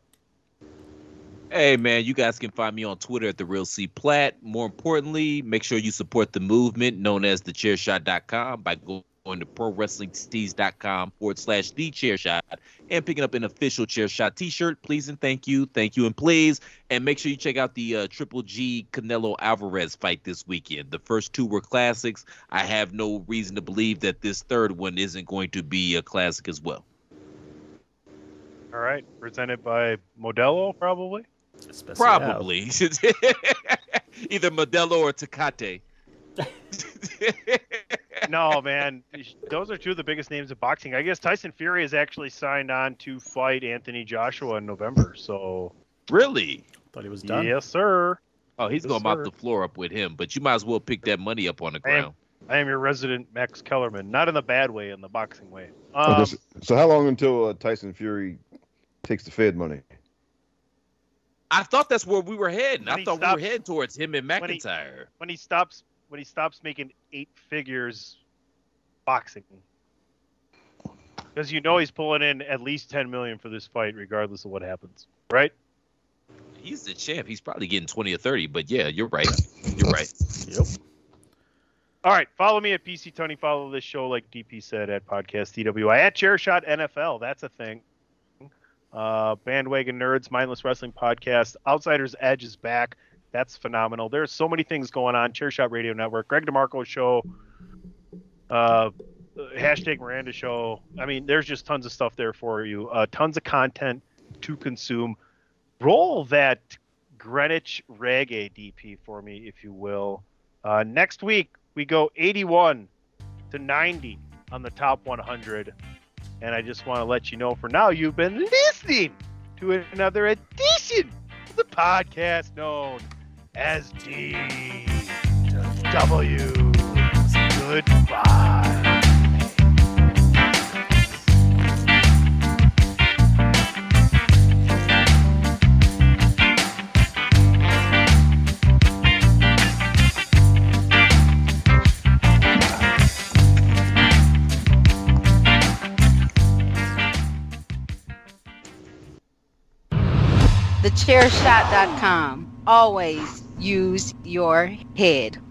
Hey man, you guys can find me on Twitter at the Real C Platt. More importantly, make sure you support the movement known as the thechairshot.com by go- going to prowrestlingtees.com forward slash the chair shot and picking up an official chair shot t-shirt. Please and thank you thank you and please. And make sure you check out the uh, triple g canelo alvarez fight this weekend. The first two were classics. I have no reason to believe that this third one isn't going to be a classic as well. All right, presented by Modelo, probably. probably. Either modelo or tecate no, man, those are two of the biggest names of boxing. I guess Tyson Fury has actually signed on to fight Anthony Joshua in November. So really thought he was done. Yes, sir. Oh, he's Yes, going to mop the floor up with him, but you might as well pick that money up on the I am, ground. I am your resident Max Kellerman, not in the bad way, in the boxing way. Okay, Um, so, so how long until uh, Tyson Fury takes the Fed money? I thought that's where we were heading. When I thought stops- we were heading towards him and when he- McIntyre. when he stops, when he stops making eight figures boxing, because you know he's pulling in at least ten million for this fight, regardless of what happens, right? He's the champ. He's probably getting 20 or 30, but yeah, you're right. You're right. Yep. All right, follow me at PC Tunney. Follow this show, like DP said, at Podcast DWI at Chairshot NFL. That's a thing. Uh, Bandwagon Nerds, Mindless Wrestling Podcast, Outsiders Edge is back. That's phenomenal. There's so many things going on. Chairshot Radio Network, Greg DeMarco Show, uh, hashtag Miranda Show. I mean, there's just tons of stuff there for you. Uh, tons of content to consume. Roll that Greenwich Reggae DP for me, if you will. Uh, next week, we go 81 to 90 on the top 100. And I just want to let you know for now, you've been listening to another edition of the podcast known as DW. Goodbye. TheChairShot.com. Always use your head.